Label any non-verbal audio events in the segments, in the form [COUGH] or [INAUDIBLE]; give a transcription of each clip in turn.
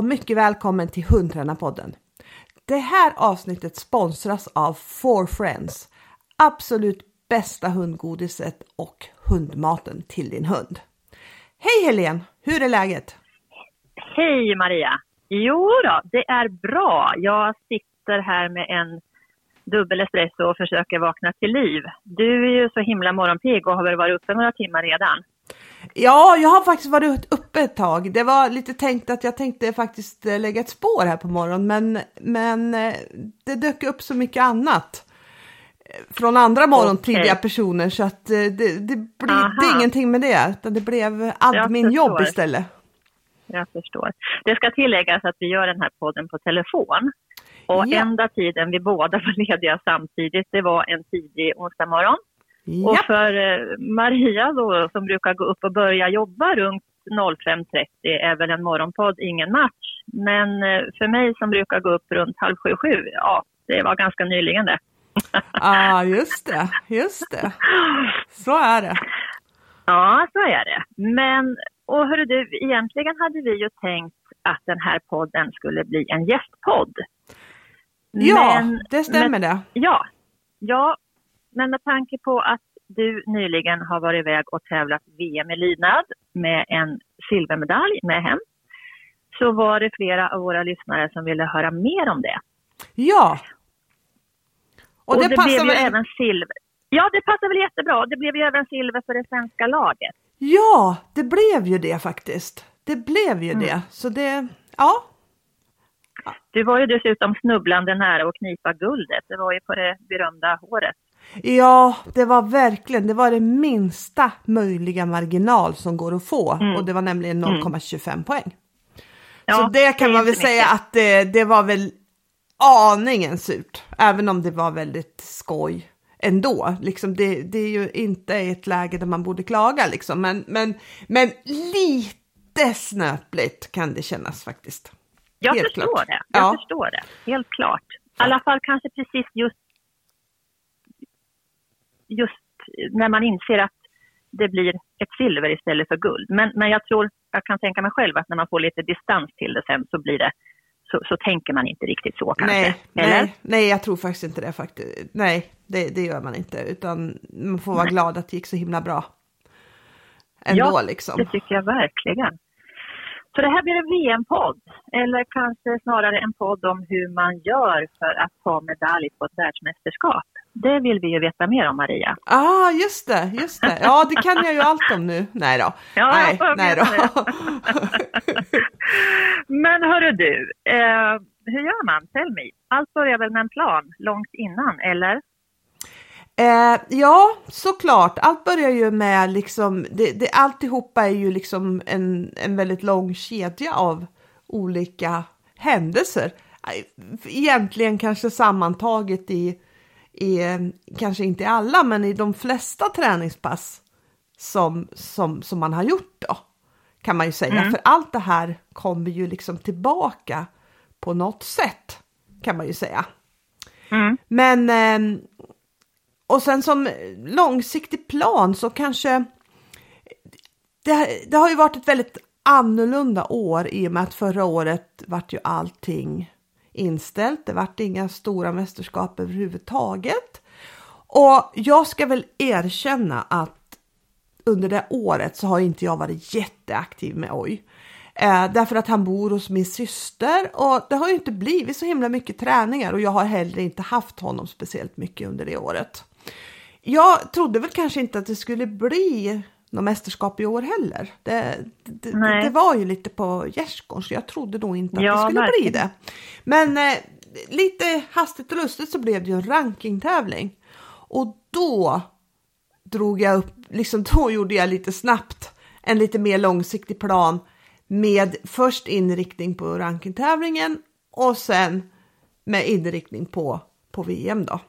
och mycket välkommen till Hundtränarpodden. Det här avsnittet sponsras av Four Friends, absolut bästa hundgodiset och hundmaten till din hund. Hej Helene, hur är läget? Hej Maria! Jo då, det är bra. Jag sitter här med en dubbel espresso och försöker vakna till liv. Du är ju så himla morgonpigg och har väl varit uppe några timmar redan? Ja, jag har faktiskt varit uppe ett tag. Det var lite tänkt att jag tänkte faktiskt eh, lägga ett spår här på morgonen, men, men eh, det dök upp så mycket annat eh, från andra morgontidiga okay. personer så att det, det blev ingenting med det, utan det blev adminjobb istället. Jag förstår. Det ska tilläggas att vi gör den här podden på telefon. Och ja. enda tiden vi båda var lediga samtidigt, det var en tidig onsdag morgon. Ja. Och för Maria då, som brukar gå upp och börja jobba runt 05.30 är väl en morgonpodd ingen match. Men eh, för mig som brukar gå upp runt halv sju, sju, ja, det var ganska nyligen det. [LAUGHS] Ja, ah, just det, just det. Så är det. Ja, så är det. Men, och hörru du, egentligen hade vi ju tänkt att den här podden skulle bli en gästpodd. Ja, men, det stämmer med, det. Ja, ja, men med tanke på att du nyligen har varit iväg och tävlat VM i lydnad med en silvermedalj med hem så var det flera av våra lyssnare som ville höra mer om det. Ja! Och, och det, det blev ju även silver. Ja, det passar väl jättebra. Det blev ju även silver för det svenska laget. Ja, det blev ju det faktiskt. Det blev ju mm. det. Så det, ja. Du var ju dessutom snubblande nära att knipa guldet. Det var ju på det berömda håret. Ja, det var verkligen, det var det minsta möjliga marginal som går att få mm. och det var nämligen 0,25 mm. poäng. Ja, så det kan det man väl säga att det, det var väl aningen surt, även om det var väldigt skoj ändå. Liksom det, det är ju inte ett läge där man borde klaga liksom, men, men, men lite snöpligt kan det kännas faktiskt. Jag helt förstår klart. det, jag ja. förstår det, helt klart. I alla fall kanske precis just just när man inser att det blir ett silver istället för guld. Men, men jag tror, jag kan tänka mig själv att när man får lite distans till det sen så blir det så, så tänker man inte riktigt så kanske. Nej, nej, nej, jag tror faktiskt inte det faktiskt. Nej, det, det gör man inte, utan man får vara nej. glad att det gick så himla bra. Ändå ja, liksom. det tycker jag verkligen. Så det här blir en VM-podd, eller kanske snarare en podd om hur man gör för att ta medalj på ett världsmästerskap. Det vill vi ju veta mer om Maria. Ja, ah, just det, just det. Ja, det kan jag ju allt om nu. Nej då. [LAUGHS] Ja, nej, nej då. [LAUGHS] Men hörru du, eh, hur gör man? Tell me. Allt börjar väl med en plan långt innan, eller? Eh, ja, såklart. Allt börjar ju med liksom, det, det, alltihopa är ju liksom en, en väldigt lång kedja av olika händelser. Egentligen kanske sammantaget i, i kanske inte i alla, men i de flesta träningspass som, som, som man har gjort då, kan man ju säga. Mm. För allt det här kommer ju liksom tillbaka på något sätt, kan man ju säga. Mm. Men eh, och sen som långsiktig plan så kanske det, det, har ju varit ett väldigt annorlunda år i och med att förra året vart ju allting inställt. Det vart inga stora mästerskap överhuvudtaget. Och jag ska väl erkänna att under det året så har inte jag varit jätteaktiv med OJ. Eh, därför att han bor hos min syster och det har ju inte blivit så himla mycket träningar och jag har heller inte haft honom speciellt mycket under det året. Jag trodde väl kanske inte att det skulle bli något mästerskap i år heller. Det, det, det var ju lite på gärdsgården så jag trodde nog inte att ja, det skulle verkligen. bli det. Men eh, lite hastigt och lustigt så blev det ju en rankingtävling. Och då drog jag upp, liksom [LAUGHS] då gjorde jag lite snabbt en lite mer långsiktig plan med först inriktning på rankingtävlingen och sen med inriktning på, på VM då.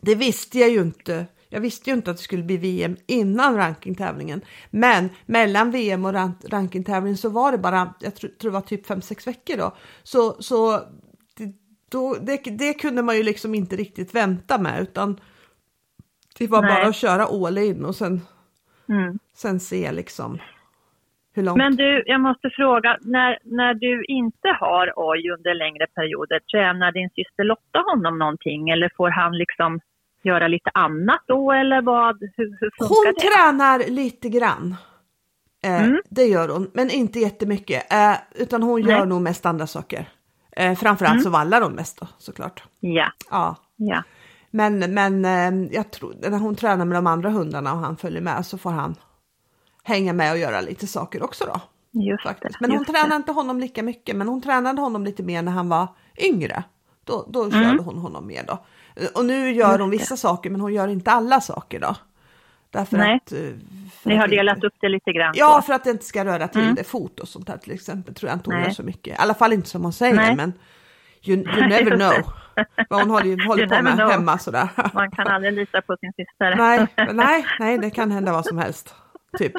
Det visste jag ju inte. Jag visste ju inte att det skulle bli VM innan rankingtävlingen. Men mellan VM och rankingtävlingen så var det bara, jag tror, det var typ 5-6 veckor då. Så, så det, då, det, det, kunde man ju liksom inte riktigt vänta med utan det var Nej. bara att köra all in och sen, mm. sen se liksom. Men du, jag måste fråga, när, när du inte har oj under längre perioder, tränar din syster Lotta honom någonting eller får han liksom göra lite annat då eller vad? Hur, hur hon det? tränar lite grann. Eh, Mm. Det gör hon, men inte jättemycket. Eh, utan hon gör Nej. nog mest andra saker. Eh, framförallt Mm. så vallar hon mest då, såklart. Ja, Ja. ja. Men, men eh, jag tror, när hon tränar med de andra hundarna och han följer med så får han hänga med och göra lite saker också då. Just Faktiskt. det. Men hon tränar det. inte honom lika mycket, men hon tränade honom lite mer när han var yngre. Då, då körde hon honom mer då. Och nu gör hon vissa saker, men hon gör inte alla saker då. Därför Nej. att... eh, Ni har inte- delat upp det lite grann? Ja, så. för att det inte ska röra till Mm. det. Fot och sånt där till exempel tror jag inte hon Nej. gör så mycket. I alla fall inte som hon säger, Nej. men you, you [LAUGHS] never know. Vad hon håller, ju- [LAUGHS] håller You på med know. hemma sådär. [LAUGHS] Man kan aldrig lita på sin syster. nej, nej, nej, det kan hända vad som helst. Typ.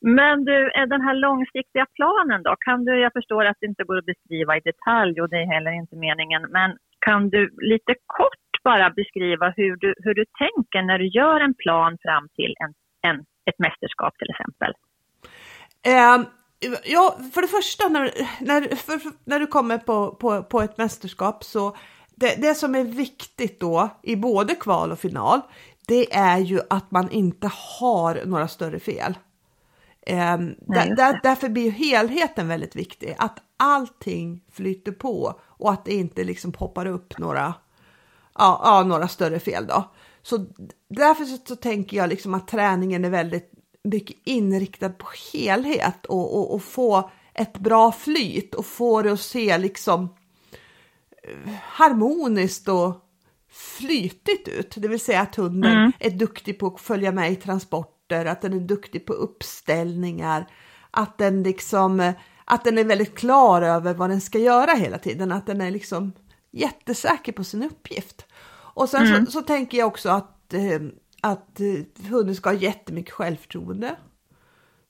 Men du, eh, den här långsiktiga planen då? Kan du, jag förstår att det inte går att beskriva i detalj och det är heller inte meningen, men kan du lite kort bara beskriva hur du, hur du tänker när du gör en plan fram till en, en, ett mästerskap till exempel? Eh, ja, för det första när, när, för, när du kommer på, på, på ett mästerskap så det, det som är viktigt då i både kval och final, det är ju att man inte har några större fel. Eh, där, just där, det. därför blir helheten väldigt viktig, att allting flyter på och att det inte liksom poppar upp några, ja, ja, några större fel då. Så därför så, så tänker jag liksom att träningen är väldigt mycket inriktad på helhet och, och, och få ett bra flyt och få det att se liksom eh, harmoniskt och flytigt ut. Det vill säga att hunden Mm. är duktig på att följa med i transporter, att den är duktig på uppställningar, att den liksom eh, att den är väldigt klar över vad den ska göra hela tiden, att den är liksom jättesäker på sin uppgift. Och sen Mm. så, så tänker jag också att, eh, att eh, hunden ska ha jättemycket självförtroende.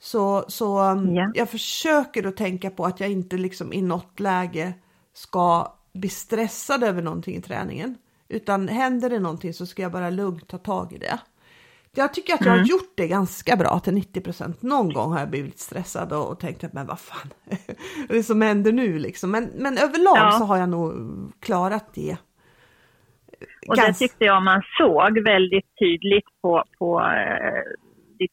Så, så um, Ja. jag försöker att tänka på att jag inte liksom i något läge ska bli stressad över någonting i träningen. Utan händer det någonting så ska jag bara lugnt ta tag i det. Jag tycker att jag Mm. har gjort det ganska bra till 90 procent. Någon gång har jag blivit stressad och, och tänkt att men vad fan [LAUGHS] är det som händer nu liksom. Men, men överlag Ja. så har jag nog klarat det. Och det Gans- tyckte jag man såg väldigt tydligt på, på eh, ditt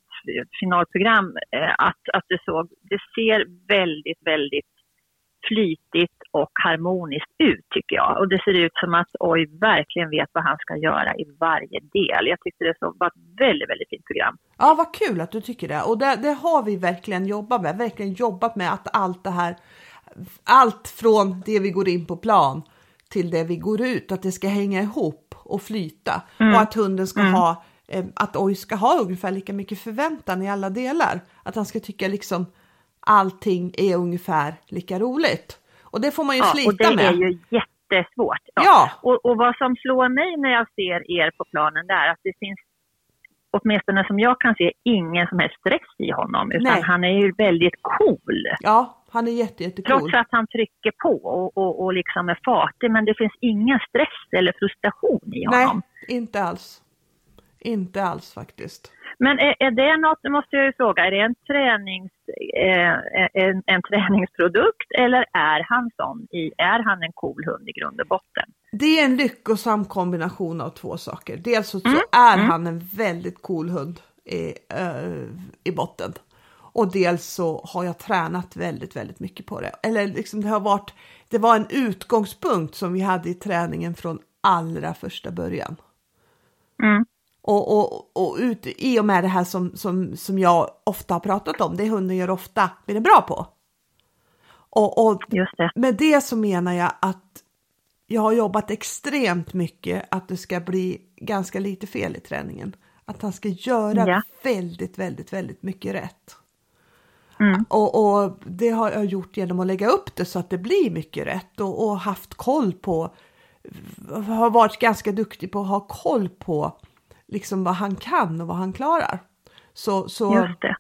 finalprogram, eh, att, att det såg, det ser väldigt, väldigt flytigt och harmoniskt ut tycker jag. Och det ser ut som att Oj verkligen vet vad han ska göra i varje del. Jag tyckte det var ett väldigt, väldigt fint program. Ja, vad kul att du tycker det. Och det, det har vi verkligen jobbat med. Verkligen jobbat med att allt det här, allt från det vi går in på plan till det vi går ut, att det ska hänga ihop och flyta. Och att hunden ska ha, eh, att Oj ska ha ungefär lika mycket förväntan i alla delar. Att han ska tycka liksom allting är ungefär lika roligt. Och det får man ju Ja, slita och det med. är ju jättesvårt. Ja. Och, och vad som slår mig när jag ser er på planen det är att det finns åtminstone som jag kan se, ingen som helst stress i honom. Utan Nej. han är ju väldigt cool. Ja, han är jätte, jättecool. Trots att han trycker på och, och, och liksom är fartig. Men det finns ingen stress eller frustration i Nej, honom. inte alls. Inte alls faktiskt. Men är, är det något, måste jag ju fråga, är det en, tränings, eh, en, en träningsprodukt eller är han sån? I, är han en cool hund i grund och botten? Det är en lyckosam kombination av två saker. Dels så, så Mm, är mm. han en väldigt cool hund i, eh, i botten. Och dels så har jag tränat väldigt, väldigt mycket på det. Eller liksom det har varit, det var en utgångspunkt som vi hade i träningen från allra första början. Mm. Och, och, och ut, i och med det här som, som, som jag ofta har pratat om, det hunden gör ofta, blir den bra på. Och, och det. med det så menar jag att jag har jobbat extremt mycket att det ska bli ganska lite fel i träningen. Att han ska göra Ja. väldigt, väldigt, väldigt mycket rätt. Mm. Och, och det har jag gjort genom att lägga upp det så att det blir mycket rätt och, och haft koll på, har varit ganska duktig på att ha koll på liksom vad han kan och vad han klarar. Så, så, det.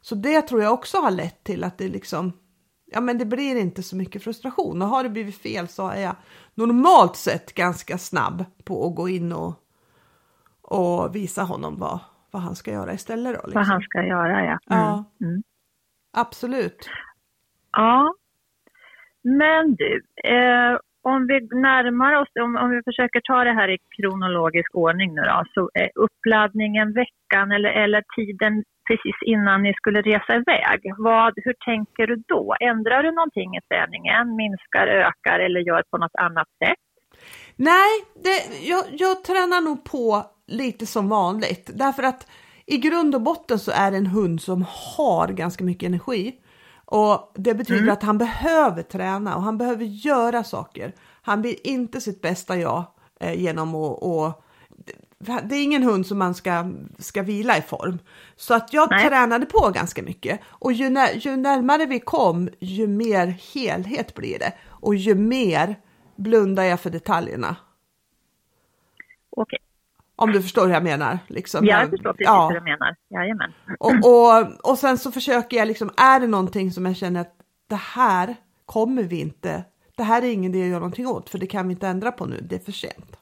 så det tror jag också har lett till att det liksom, ja men det blir inte så mycket frustration och har det blivit fel så är jag normalt sett ganska snabb på att gå in och, och visa honom vad, vad han ska göra istället då. Vad Liksom. han ska göra, ja. Mm. Ja. Mm. Absolut. Ja. Men du, eh, om vi närmar oss, om, om vi försöker ta det här i kronologisk ordning nu då, så är uppladdningen veckan eller, eller tiden precis innan ni skulle resa iväg. Vad, hur tänker du då? Ändrar du någonting i träningen? Minskar, ökar eller gör på något annat sätt? Nej, det, jag, jag tränar nog på lite som vanligt därför att i grund och botten så är det en hund som har ganska mycket energi. Och det betyder mm. att han behöver träna och han behöver göra saker. Han blir inte sitt bästa jag eh, genom att och, det är ingen hund som man ska, ska vila i form. Så att jag Nej. tränade på ganska mycket och ju, när, ju närmare vi kom ju mer helhet blir det och ju mer blundar jag för detaljerna. Okej. Om du förstår hur jag menar. Liksom. Ja, jag förstår precis ja. hur du menar. Jajamän. Och, och, och sen så försöker jag liksom, är det någonting som jag känner att det här kommer vi inte, det här är ingen idé att göra någonting åt för det kan vi inte ändra på nu, det är för sent.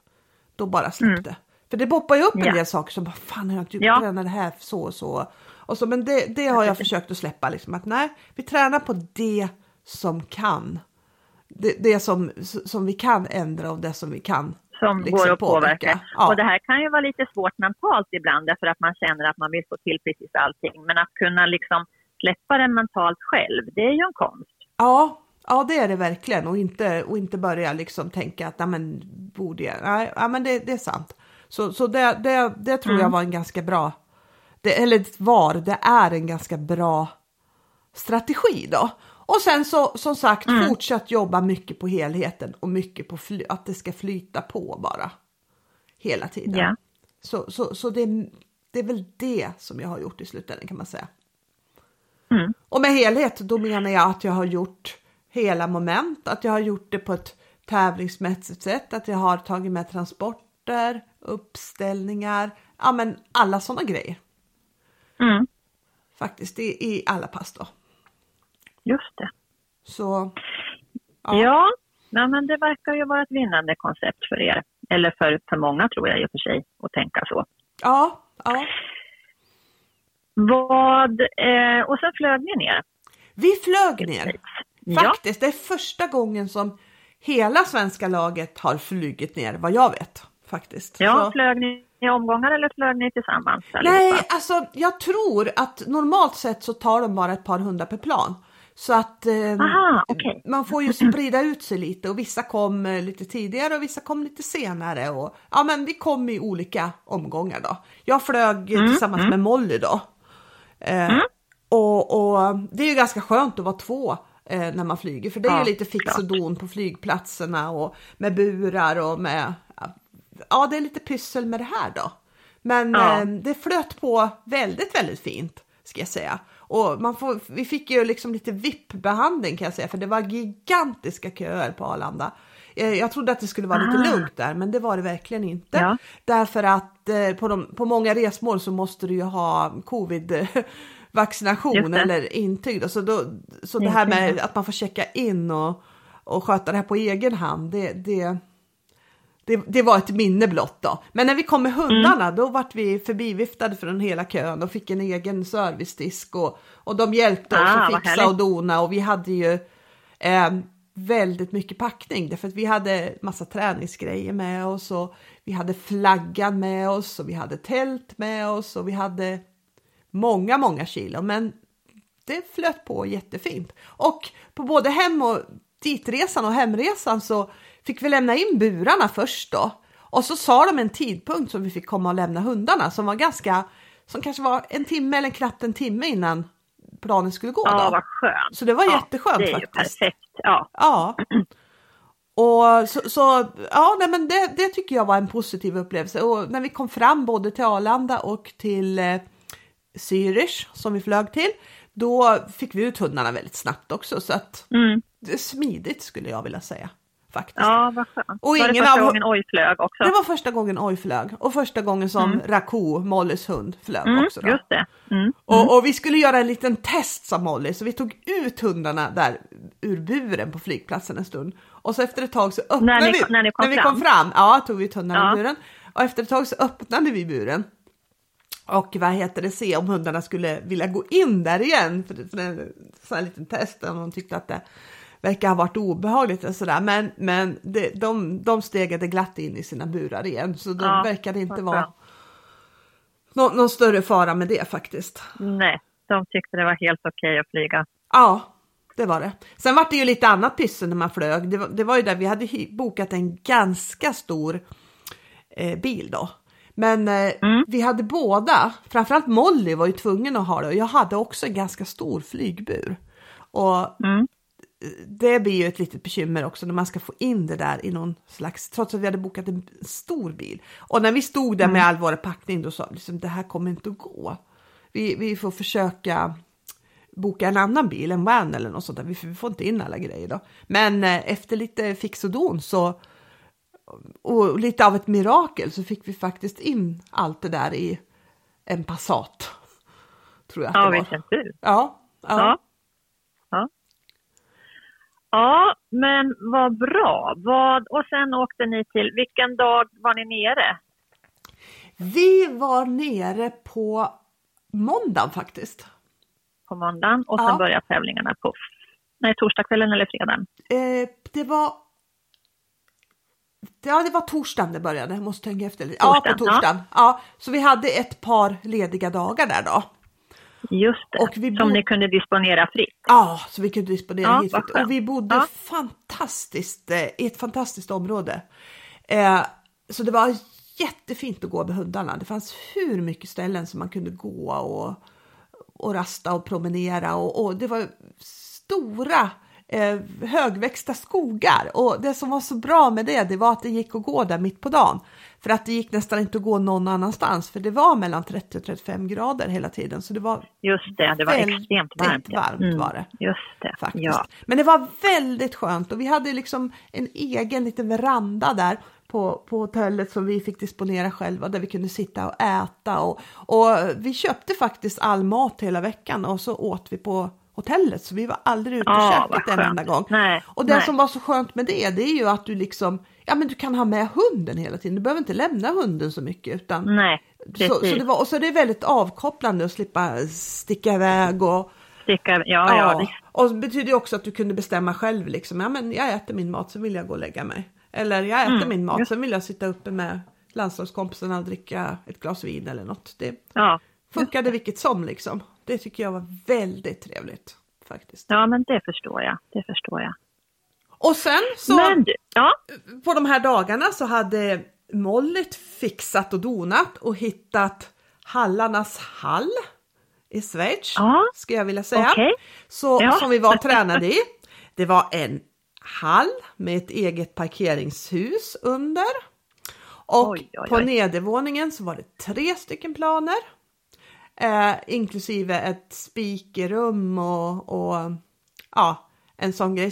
Då bara släpp mm. det. För det poppar ju upp en ja. del saker som bara, fan har jag inte gjort ja. det här så och så. Och så men det, det har jag försökt att släppa, liksom att nej, vi tränar på det som kan. Det, det som, som vi kan ändra och det som vi kan som liksom går att påverka. påverka. Ja. Och det här kan ju vara lite svårt mentalt ibland därför att man känner att man vill få till precis allting. Men att kunna liksom släppa det mentalt själv, det är ju en konst. Ja, ja det är det verkligen och inte, och inte börja liksom tänka att nej men borde jag, nej, ja, men det, det är sant. Så, så det, det, det tror mm. jag var en ganska bra, det, eller var, det är en ganska bra strategi då. Och sen så som sagt mm. fortsatt jobba mycket på helheten och mycket på att det ska flyta på bara. Hela tiden. Yeah. Så, så, så det, det är väl det som jag har gjort i slutändan kan man säga. Mm. Och med helhet då menar jag att jag har gjort hela moment, att jag har gjort det på ett tävlingsmässigt sätt, att jag har tagit med transporter, uppställningar, ja men alla sådana grejer. Mm. Faktiskt i, i alla pass då. Just det. Så, ja. ja, nej, men det verkar ju vara ett vinnande koncept för er. Eller för, för många tror jag i och för sig, att tänka så. Ja, ja. Vad, eh, och sen flög ni ner? Vi flög ner. Faktiskt, ja. det är första gången som hela svenska laget har flugit ner, vad jag vet. Faktiskt. Ja, så. flög ni i omgångar eller flög ni tillsammans? Nej, alltså jag tror att normalt sett så tar de bara ett par hundra per plan. Så att eh, Aha, okay. man får ju sprida ut sig lite och vissa kom eh, lite tidigare och vissa kom lite senare. Och, ja, men vi kom i olika omgångar då. Jag flög mm, tillsammans mm. med Molly då. Eh, mm. och, och, det är ju ganska skönt att vara två eh, när man flyger för det är ja, ju lite fix och don på flygplatserna och med burar och med ja, det är lite pyssel med det här då. Men ja. eh, det flöt på väldigt, väldigt fint ska jag säga. Och man får, vi fick ju liksom lite VIP-behandling kan jag säga, för det var gigantiska köer på Arlanda. Eh, jag trodde att det skulle vara lite ah. lugnt där, men det var det verkligen inte. Ja. Därför att eh, på, de, på många resmål så måste du ju ha covid vaccination eller intyg. Då. Så, då, så det här med att man får checka in och, och sköta det här på egen hand, det, det, det, det, var ett minne blott då. Men när vi kom med hundarna mm. då vart vi förbiviftade från hela kön och fick en egen servicedisk och, och de hjälpte oss ah, att fixa och dona och vi hade ju eh, väldigt mycket packning därför att vi hade massa träningsgrejer med oss och vi hade flaggan med oss och vi hade tält med oss och vi hade många, många kilo. Men det flöt på jättefint och på både hem och ditresan och hemresan så fick vi lämna in burarna först då. Och så sa de en tidpunkt som vi fick komma och lämna hundarna som var ganska, som kanske var en timme eller knappt en timme innan planen skulle gå. Ja, då. vad skönt. Så det var ja, jätteskönt det är faktiskt. perfekt. Ja. ja. Och så, så, ja, nej, men det, det tycker jag var en positiv upplevelse. Och när vi kom fram både till Arlanda och till eh, Zürich som vi flög till, då fick vi ut hundarna väldigt snabbt också. Så att mm. det är smidigt skulle jag vilja säga faktiskt. Ja, vad skönt. Och var det första av... gången Oj flög också? Det var första gången Oj flög och första gången som mm. Raku, Mollys hund, flög mm, också. Då. Just det. Mm. Och, och, vi skulle göra en liten test sa Molly, så vi tog ut hundarna där ur buren på flygplatsen en stund. Och så efter ett tag så öppnade när ni, vi, när, ni kom, när vi kom fram, ja tog vi ut hundarna ja. ur buren. Och efter ett tag så öppnade vi buren. och vad heter det, se om hundarna skulle vilja gå in där igen för, för en sån här liten test om de tyckte att det verkar ha varit obehagligt och sådär. Men, men det, de, de stegade glatt in i sina burar igen så det ja, verkade inte vara någon, någon, större fara med det faktiskt. Nej, de tyckte det var helt okej okay att flyga. Ja, det var det. Sen var det ju lite annat pyssel när man flög. Det var, det var ju där vi hade bokat en ganska stor eh, bil då. Men eh, mm. vi hade båda, framförallt Molly var ju tvungen att ha det och jag hade också en ganska stor flygbur. Och mm. Det blir ju ett litet bekymmer också när man ska få in det där i någon slags, trots att vi hade bokat en stor bil. Och när vi stod där med mm. all vår packning då sa vi liksom det här kommer inte att gå. Vi, vi får försöka boka en annan bil, en van eller något sånt där. Vi får inte in alla grejer då. Men eh, efter lite fix och don så och lite av ett mirakel så fick vi faktiskt in allt det där i en Passat. Tror jag att ja, det var. vilken tur. Ja, ja. ja. Ja, men vad bra. Vad, och sen åkte ni till, vilken dag var ni nere? Vi var nere på måndagen faktiskt. På måndagen och sen ja. började tävlingarna på nej, torsdagskvällen eller fredagen? Eh, det var Ja, det var torsdagen det började. Jag måste tänka efter. Torsdagen, ja, på torsdagen. Ja. ja. så vi hade ett par lediga dagar där då. Just det, och vi som ni kunde disponera fritt. Ja, så vi kunde disponera ja, fritt. Och vi bodde ja. fantastiskt, eh, i ett fantastiskt område. Eh, så det var jättefint att gå med hundarna. Det fanns hur mycket ställen som man kunde gå och, och rasta och promenera och, och det var stora eh, högväxta skogar och det som var så bra med det, det var att det gick att gå där mitt på dagen. För att det gick nästan inte att gå någon annanstans för det var mellan 30 och 35 grader hela tiden. Så det var Just det, det var extremt varmt. varmt mm, var det. Just det, faktiskt. Ja. Men det var väldigt skönt och vi hade liksom en egen liten veranda där på, på hotellet som vi fick disponera själva där vi kunde sitta och äta och, och vi köpte faktiskt all mat hela veckan och så åt vi på hotellet så vi var aldrig ute och käkat en enda gång. Nej, och det nej. som var så skönt med det, det är ju att du liksom, ja men du kan ha med hunden hela tiden. Du behöver inte lämna hunden så mycket utan nej, så, så, det var, och så är det väldigt avkopplande att slippa sticka iväg och Sticka, ja, ja, ja. Och det betyder också att du kunde bestämma själv liksom, ja men jag äter min mat så vill jag gå och lägga mig. Eller jag äter mm, min mat, sen vill jag sitta uppe med landslagskompisarna och dricka ett glas vin eller något. Det ja, funkade vilket som liksom. Det tycker jag var väldigt trevligt faktiskt. Ja, men det förstår jag. Det förstår jag. Och sen så men, ja. på de här dagarna så hade Mollit fixat och donat och hittat Hallarnas hall i Schweiz, ja. ska jag vilja säga. Okay. Så, ja. Som vi var tränade i. Det var en hall med ett eget parkeringshus under. Och oj, oj, oj. på nedervåningen så var det tre stycken planer eh, inklusive ett spikerrum och, och ja, en sån grej.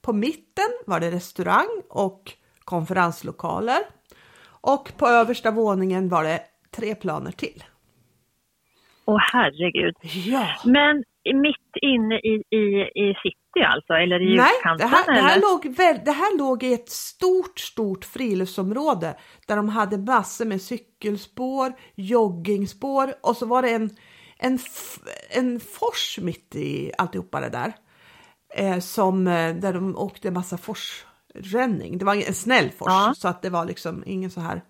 På mitten var det restaurang och konferenslokaler och på översta våningen var det tre planer till. Åh herregud. Ja. Men mitt inne i, i, i city alltså, eller i Nej, det här, det, här låg väl, det här låg i ett stort, stort friluftsområde där de hade massor med cykelspår, joggingspår och så var det en, en, en fors mitt i alltihopa det där. Eh, som, eh, där de åkte massa forsränning. Det var en snäll fors ja. så att det var liksom ingen så här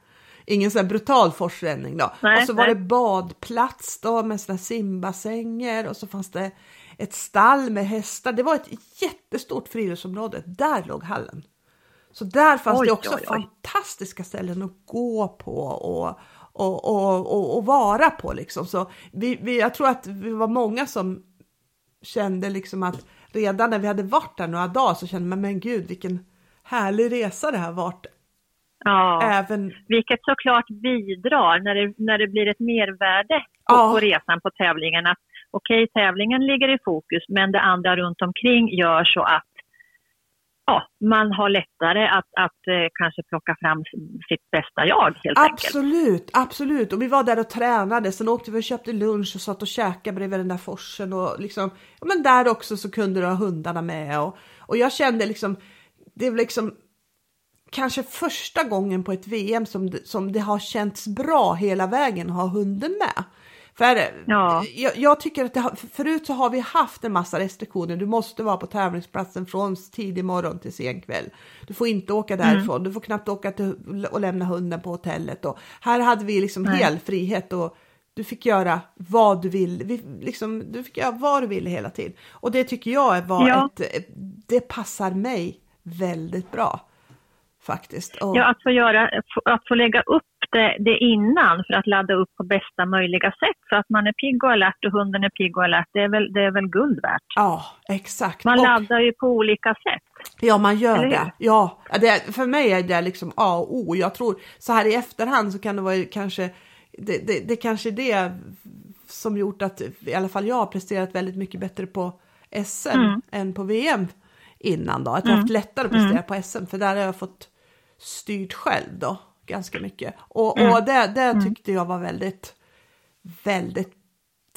ingen sån här brutal forsränning då. Nej, och så var det badplats då med såna simbassänger och så fanns det ett stall med hästar. Det var ett jättestort friluftsområde. Där låg hallen. Så där fanns oj, det också oj, oj. fantastiska ställen att gå på och, och, och, och, och vara på liksom. Så vi, vi, jag tror att vi var många som kände liksom att redan när vi hade varit där några dagar så kände man men gud vilken härlig resa det här varit Ja, Även... vilket såklart bidrar när det, när det blir ett mervärde på, ja. på resan på tävlingen. Att okej, okay, tävlingen ligger i fokus, men det andra runt omkring gör så att ja, man har lättare att, att eh, kanske plocka fram sitt bästa jag helt absolut, enkelt. Absolut, och vi var där och tränade, sen åkte vi och köpte lunch och satt och käkade bredvid den där forsen och liksom, ja, men där också så kunde du ha hundarna med och, och jag kände liksom, det var liksom kanske första gången på ett VM som, som det har känts bra hela vägen att ha hunden med. För Ja. jag, jag tycker att det har, förut så har vi haft en massa restriktioner. Du måste vara på tävlingsplatsen från tidig morgon till sen kväll. Du får inte åka därifrån, du får knappt åka till, och lämna hunden på hotellet. Och här hade vi liksom Nej. hel frihet och du fick göra vad du vill. Vi, liksom, du fick göra vad du ville hela tiden. Och det tycker jag var Ja. ett, det passar mig väldigt bra. Faktiskt. Och, Ja, att få, göra, att få lägga upp det, det innan för att ladda upp på bästa möjliga sätt så att man är pigg och alert och hunden är pigg och alert. Det är väl, det är väl guld värt. ja exakt. Man och, laddar ju på olika sätt. Ja, man gör det. Ja, det, för mig är det liksom A och O. Jag tror så här i efterhand så kan det vara kanske det, det, det kanske är det som gjort att i alla fall jag har presterat väldigt mycket bättre på SM Mm. än på VM innan då. Att jag har haft lättare att prestera på SM för där har jag fått styrt själv då ganska mycket. Och, Mm. och det, det tyckte jag var väldigt, väldigt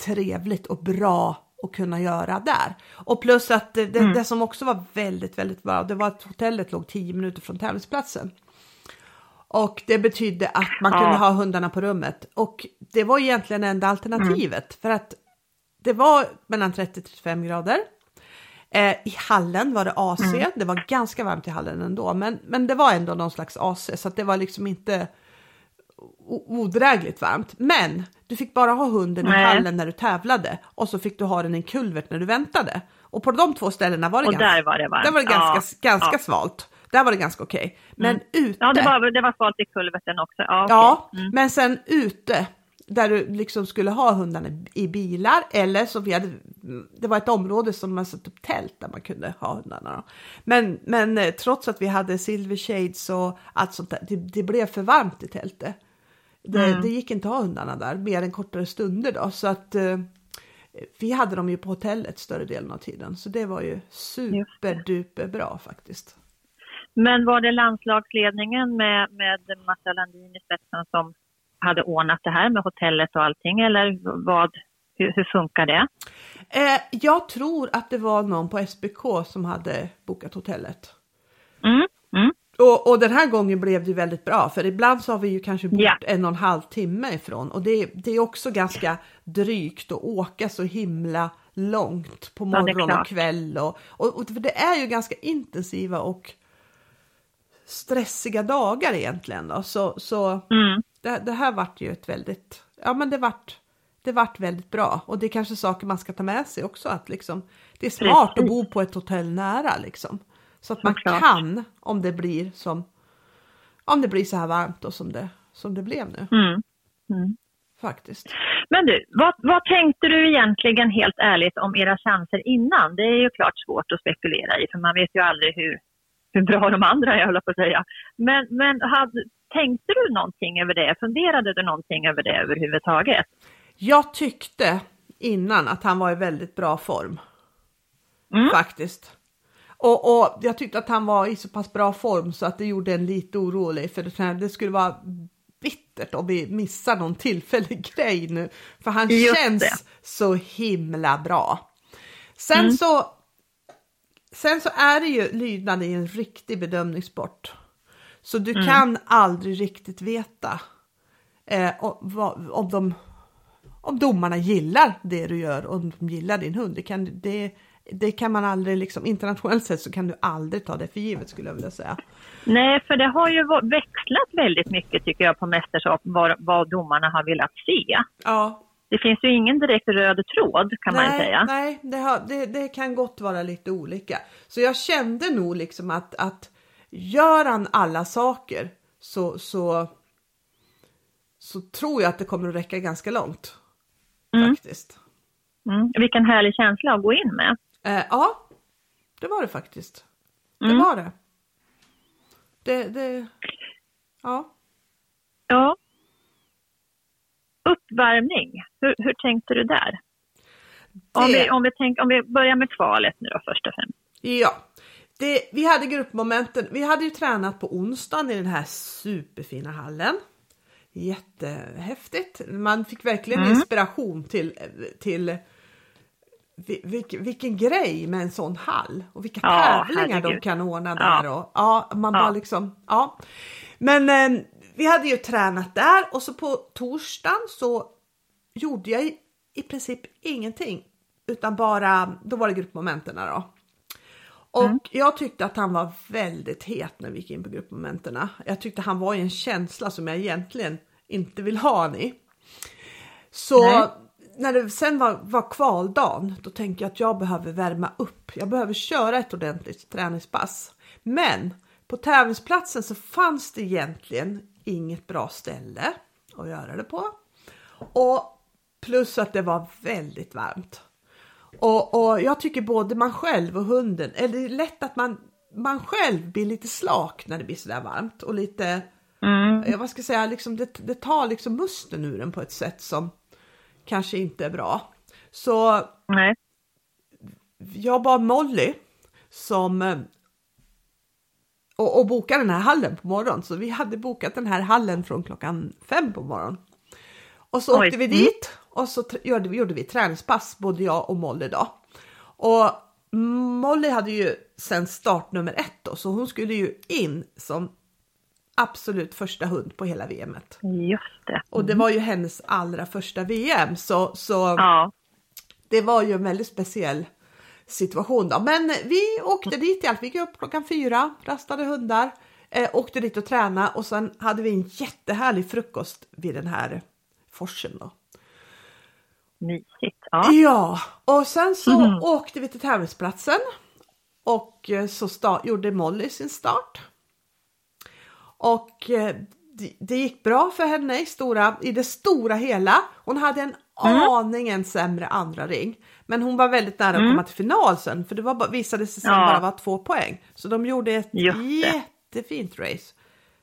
trevligt och bra att kunna göra där. Och plus att det, Mm. det som också var väldigt, väldigt bra, det var att hotellet låg 10 minuter från tävlingsplatsen. Och det betydde att man Ja. kunde ha hundarna på rummet. Och det var egentligen enda alternativet Mm. för att det var mellan 30 till 35 grader. Eh, I hallen var det AC, Mm. det var ganska varmt i hallen ändå, men, men det var ändå någon slags AC så att det var liksom inte odrägligt varmt. Men du fick bara ha hunden i Nej. hallen när du tävlade och så fick du ha den i en kulvert när du väntade. Och på de två ställena var det, Och ganska, där var det varmt. där var det ganska, Ja, ganska ja. svalt. Där var det ganska okej. Men ute, Ja, det var, det var svalt i kulverten också. Ja, ja okej. Mm. men sen ute där du liksom skulle ha hundarna i bilar eller så vi hade, det var ett område som man satt upp tält där man kunde ha hundarna. Men, men eh, trots att vi hade silver shades och allt sånt där, det, det blev för varmt i tältet. Det, Mm. det gick inte att ha hundarna där mer än kortare stunder då så att eh, vi hade dem ju på hotellet större delen av tiden så det var ju superduper bra faktiskt. Men var det landslagsledningen med, med Massa Landin i spetsen som hade ordnat det här med hotellet och allting eller vad, hur, hur funkar det? Eh, jag tror att det var någon på SBK som hade bokat hotellet. Mm, mm, Och, och den här gången blev det väldigt bra för ibland så har vi ju kanske bott Ja. en och en halv timme ifrån och det, det är också ganska drygt att åka så himla långt på Ja, morgon och klart. kväll och, och, och det är ju ganska intensiva och stressiga dagar egentligen då så, så mm. Det, det här vart ju ett väldigt, ja men det vart, det vart väldigt bra och det är kanske saker man ska ta med sig också att liksom det är smart att Precis. bo på ett hotell nära liksom. Så att man Såklart. kan om det blir som, om det blir så här varmt och som det, som det blev nu Mm. Mm. faktiskt. Men du, vad, vad tänkte du egentligen helt ärligt om era chanser innan? Det är ju klart svårt att spekulera i för man vet ju aldrig hur, hur bra de andra är, jag höll på att säga. Men, men hade, tänkte du någonting över det? Funderade du någonting över det överhuvudtaget? Jag tyckte innan att han var i väldigt bra form Mm. faktiskt. Och, och jag tyckte att han var i så pass bra form så att det gjorde en lite orolig för det, skulle vara bittert om vi missar någon tillfällig [LAUGHS] grej nu. För han Just känns det. så himla bra. Sen Mm. så Sen så är det ju lydnad i en riktig bedömningssport. Så du Mm. kan aldrig riktigt veta eh, om, om, de, om domarna gillar det du gör och om de gillar din hund. Det kan, det, det kan man aldrig, liksom, internationellt sett så kan du aldrig ta det för givet skulle jag vilja säga. Nej, för det har ju växlat väldigt mycket tycker jag på mästerskap vad, vad domarna har velat se. Ja, Det finns ju ingen direkt röd tråd kan man nej, säga. nej det, har, det, det kan gott vara lite olika. Så jag kände nog liksom att, att gör han alla saker så, så, så tror jag att det kommer att räcka ganska långt. Mm. Faktiskt. Mm. Vilken härlig känsla att gå in med. Eh, ja, det var det faktiskt. Det Mm. var det. Det, det, ja. Ja. Uppvärmning, hur, hur tänkte du där? Om, Det- vi, om, vi tänk, om vi börjar med kvalet nu då först och främst. Ja, det, vi hade gruppmomenten. Vi hade ju tränat på onsdagen i den här superfina hallen. Jättehäftigt. Man fick verkligen Mm. inspiration till, till vilken, vilken grej med en sån hall och vilka Ja, tävlingar de herregud. kan ordna Ja. där. Och, ja, man bara Ja. liksom, ja. Men eh, vi hade ju tränat där och så på torsdagen så gjorde jag i, i princip ingenting utan bara, då var det gruppmomenten då. Och Mm. jag tyckte att han var väldigt het när vi gick in på gruppmomenterna. Jag tyckte han var i en känsla som jag egentligen inte vill ha han i. Så Nej. när det sen var, var kvaldagen, då tänkte jag att jag behöver värma upp. Jag behöver köra ett ordentligt träningspass. Men på tävlingsplatsen så fanns det egentligen inget bra ställe att göra det på. Och plus att det var väldigt varmt. Och, och jag tycker både man själv och hunden, eller det är lätt att man, man själv blir lite slak när det blir sådär varmt och lite, Mm. vad ska jag säga, liksom det, det tar liksom musten ur den på ett sätt som kanske inte är bra. Så Nej. jag bad Molly som och, och boka den här hallen på morgonen. Så vi hade bokat den här hallen från klockan fem på morgonen. Och så Oj. åkte vi dit och så gjorde vi, gjorde vi träningspass, både jag och Molly då. Och Molly hade ju sen startnummer ett då, så hon skulle ju in som absolut första hund på hela VMet. Just det. Och det var ju hennes allra första VM, så, så Ja. det var ju en väldigt speciell situation då. Men vi åkte dit i allt. Vi gick upp klockan fyra, rastade hundar, eh, åkte dit och tränade och sen hade vi en jättehärlig frukost vid den här forsen då. Mysigt. Ja. Ja, och sen så Mhm. åkte vi till tävlingsplatsen och eh, så sta- gjorde Molly sin start. Och eh, det, det gick bra för henne i, stora, i det stora hela. Hon hade en Mm. aningen sämre andra ring, men hon var väldigt nära att komma till final sen, för det var, visade sig sen Ja. bara vara två poäng. Så de gjorde ett jättefint race,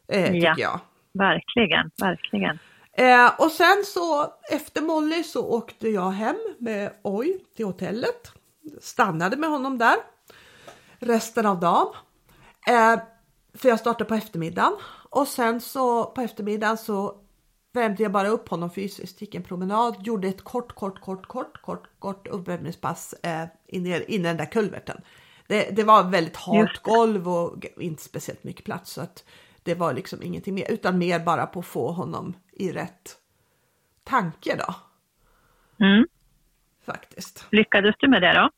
eh, tycker Ja. jag. Verkligen, verkligen. Eh, och sen så efter Molly så åkte jag hem med Oj till hotellet. Stannade med honom där resten av dagen. Eh, för jag startade på eftermiddagen och sen så på eftermiddagen så värmde jag bara upp honom fysiskt, gick en promenad, gjorde ett kort, kort, kort, kort, kort, kort uppvärmningspass eh, in, i, in i den där kulverten. Det, det var väldigt halt golv och inte speciellt mycket plats så att det var liksom ingenting mer utan mer bara på att få honom i rätt tanke då Mm. faktiskt. Lyckades du med det då?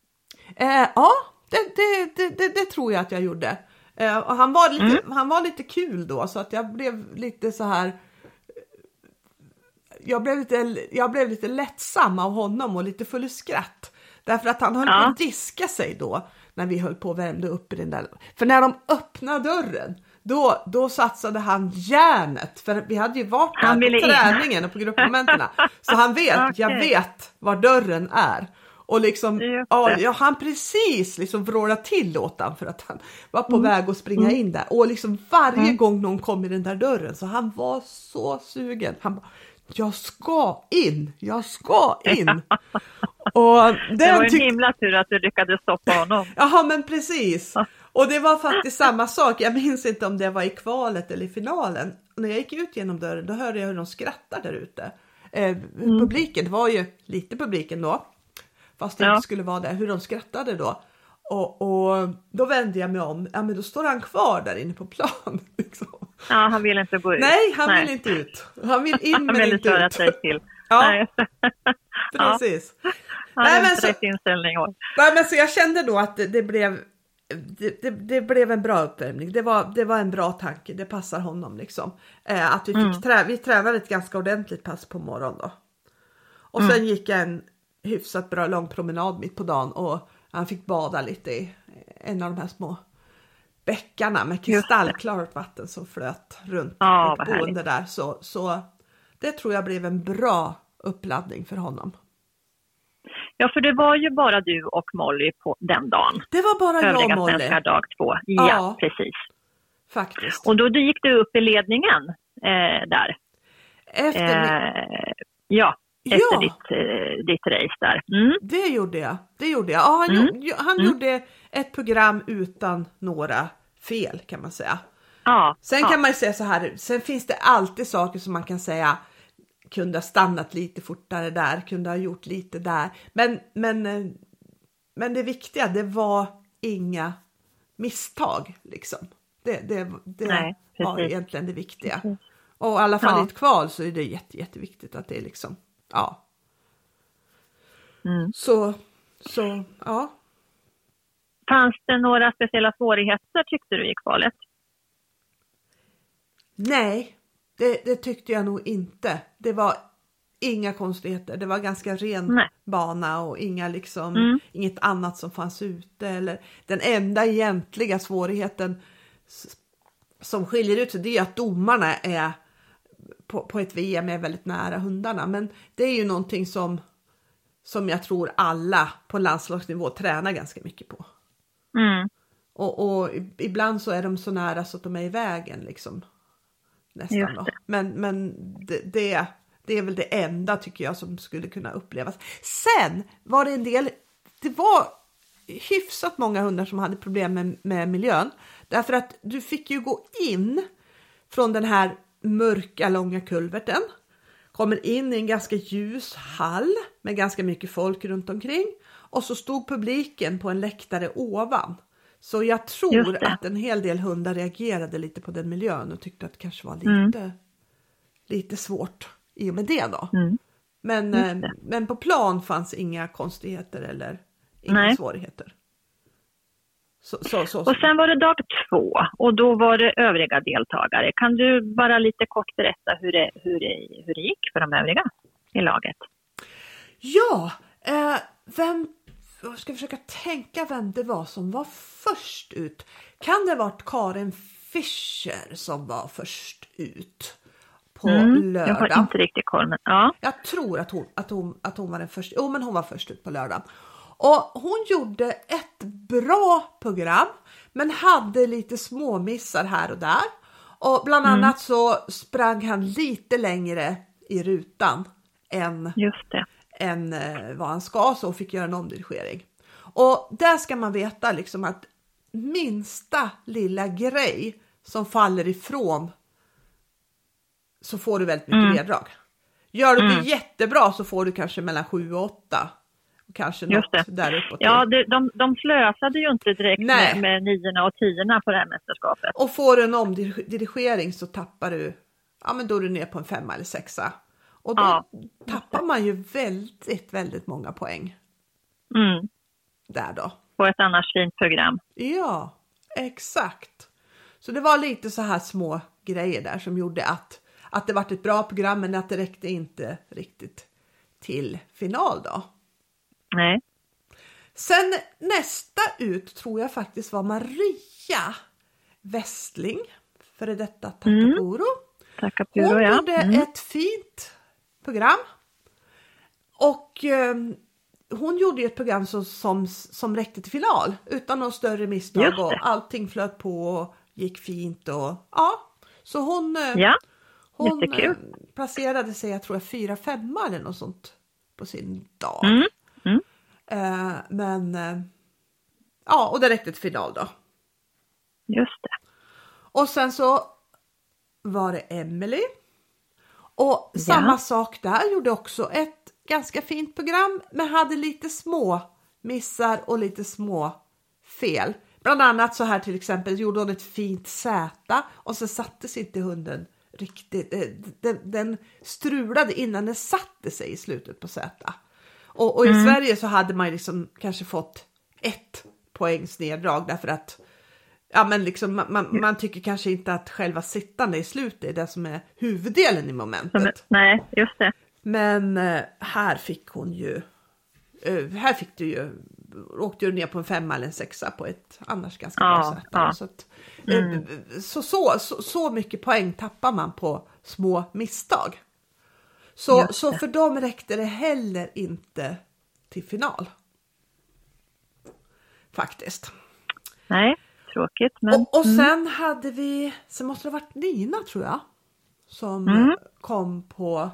Eh, ja, det, det, det, det, tror jag att jag gjorde. Eh, och han, var lite, han var lite kul då så att jag blev lite så här. Jag blev lite, jag blev lite lättsam av honom och lite full i skratt. Därför att han höll Ja. på att diska sig då när vi höll på och värmde upp i den där. För när de öppnade dörren då, då satsade han järnet. För vi hade ju varit Han på in. träningen och på gruppmomenten. Så han vet, [LAUGHS] jag Okej. vet var dörren är. Och liksom, ja, han precis liksom vrålade till åt han för att han var på Mm. väg att springa in där. Och liksom varje gång någon kom i den där dörren så han var så sugen. Han bara, jag ska in, jag ska in. [LAUGHS] Och Det var en himla tur att du lyckades stoppa honom. Jaha, men precis. [LAUGHS] Och det var faktiskt samma sak. Jag minns inte om det var i kvalet eller i finalen. Och när jag gick ut genom dörren, då hörde jag hur de skrattade där ute. Eh, Publiken, det var ju lite publiken då. Fast det Ja. inte skulle vara det, hur de skrattade då. Och, och då vände jag mig om, ja men då står han kvar där inne på plan. [LAUGHS] Liksom. Ja, han vill inte gå ut. Nej, han vill inte ut. Han vill in [LAUGHS] Han men vill inte ut. sig till. [LAUGHS] Ja. Nej. Ja. Precis. Han Nej, har men så- inställning. Nej, men så jag kände då att det, det blev det, det, det blev en bra uppvärmning. Det var, det var en bra tanke. Det passar honom liksom. Eh, att vi fick trä, vi tränade ett ganska ordentligt pass på morgonen då. Och sen gick jag en hyfsat bra lång promenad mitt på dagen och han fick bada lite i en av de här små bäckarna med kristallklart vatten som flöt runt Ja, vårt boende där. Så, så det tror jag blev en bra uppladdning för honom. Ja, för det var ju bara du och Molly på den dagen. Det var bara jag Övriga och Molly svenskar dag två. Ja, Ja. precis. faktiskt. Och då gick du upp i ledningen eh, där. Efter, Eh, ja, Ja. efter ditt, eh, ditt race där. Mm. Det gjorde jag. Det gjorde jag. Ja, han Mm. gjorde, han gjorde ett program utan några fel kan man säga. Ja, Sen ja. kan man ju säga så här, sen finns det alltid saker som man kan säga kunde ha stannat lite fortare där, kunde ha gjort lite där. Men, men eh, men det viktiga det var inga misstag liksom. Det, det, det Nej, var egentligen det viktiga. Precis. Och i alla fall Ja. i ett kval så är det jätte, jätteviktigt att det är liksom, ja. Mm. Så, så, ja. Fanns det några speciella svårigheter tyckte du i kvalet? Nej, det, det tyckte jag nog inte. Det var inga konstigheter. Det var ganska ren Nej. bana och inga liksom, Mm. inget annat som fanns ute. Eller, den enda egentliga svårigheten som skiljer ut sig det är att domarna är på, på ett VM är väldigt nära hundarna. Men det är ju någonting som, som jag tror alla på landslagsnivå tränar ganska mycket på. Mm. Och, och ibland så är de så nära så att de är i vägen liksom. Nästan då. Men, men det, det, det är väl det enda tycker jag som skulle kunna upplevas. Sen var det en del, det var hyfsat många hundar som hade problem med, med miljön. Därför att du fick ju gå in från den här mörka långa kulverten. Kommer in i en ganska ljus hall med ganska mycket folk runt omkring. Och så stod publiken på en läktare ovan. Så jag tror att en hel del hundar reagerade lite på den miljön och tyckte att det kanske var Mm. lite, lite svårt i och med det då. Mm. Men, eh, det. men på plan fanns inga konstigheter eller inga Nej. svårigheter. Så, så, så, Och sen var det dag två och då var det övriga deltagare. Kan du bara lite kort berätta hur det, hur det, hur det gick för de övriga i laget? Ja, eh, vem, jag ska försöka tänka vem det var som var först ut. Kan det ha varit Karin Fischer som var först ut på Mm, jag lördag? har inte riktigt koll, men ja. Jag tror att hon, att hon, att hon var den första. Jo, men hon var först ut på lördagen. Och hon gjorde ett bra program, men hade lite småmissar här och där. Och bland annat så sprang han lite längre i rutan än, Just det. Än eh, vad han ska, så fick göra en omdirigering. Och där ska man veta liksom att minsta lilla grej som faller ifrån så får du väldigt mycket Mm. neddrag. Gör du det Mm. jättebra så får du kanske mellan 7 och 8. Och kanske något Just det. där uppåt. Ja, det, de, de slösade ju inte direkt Nej. med, med niorna och tiorna på det här mästerskapet. Och får du en omdirigering så tappar du, ja men då är du ner på en femma eller sexa. Och då Ja. tappar man ju väldigt, väldigt många poäng Mm. där då. På ett annars fint program. Ja, exakt. Så det var lite så här små grejer där som gjorde att, att det vart ett bra program men att det räckte inte riktigt till final då. Nej. Sen nästa ut tror jag faktiskt var Maria Westling, före detta Takapuro. Tackar Hon Puro, ja. gjorde Mm. ett fint program. Och eh, hon gjorde ju ett program som, som, som räckte till final utan några större misstag och allting flöt på och gick fint och ja. Så hon, eh, Ja, hon jättekul. eh, placerade sig, jag tror jag fyra, femma eller något sånt på sin dag. Mm. Mm. Eh, men eh, ja, och det räckte till final då. just det. Och sen så var det Emily. Och samma sak där, gjorde också ett ganska fint program men hade lite små missar och lite små fel. Bland annat så här till exempel gjorde hon ett fint Z och så satte sig inte hunden riktigt. Eh, Den, den strulade innan den satte sig i slutet på Z. Och, och i Sverige så hade man liksom kanske fått ett poängs neddrag därför att Ja men liksom man, man, man tycker kanske inte att själva sittande i slutet är det som är huvuddelen i momentet. nej, just det. Men eh, här fick hon ju, eh, här fick du ju, åkte du ner på en femma eller en sexa på ett annars ganska Ja, bra sätt. ja. Så, att, eh, så, så, så, så mycket poäng tappar man på små misstag. Så, så för dem räckte det heller inte till final. Faktiskt. Nej, tråkigt men... Och, och sen hade vi, sen måste det ha varit Nina tror jag, som Mm. kom på.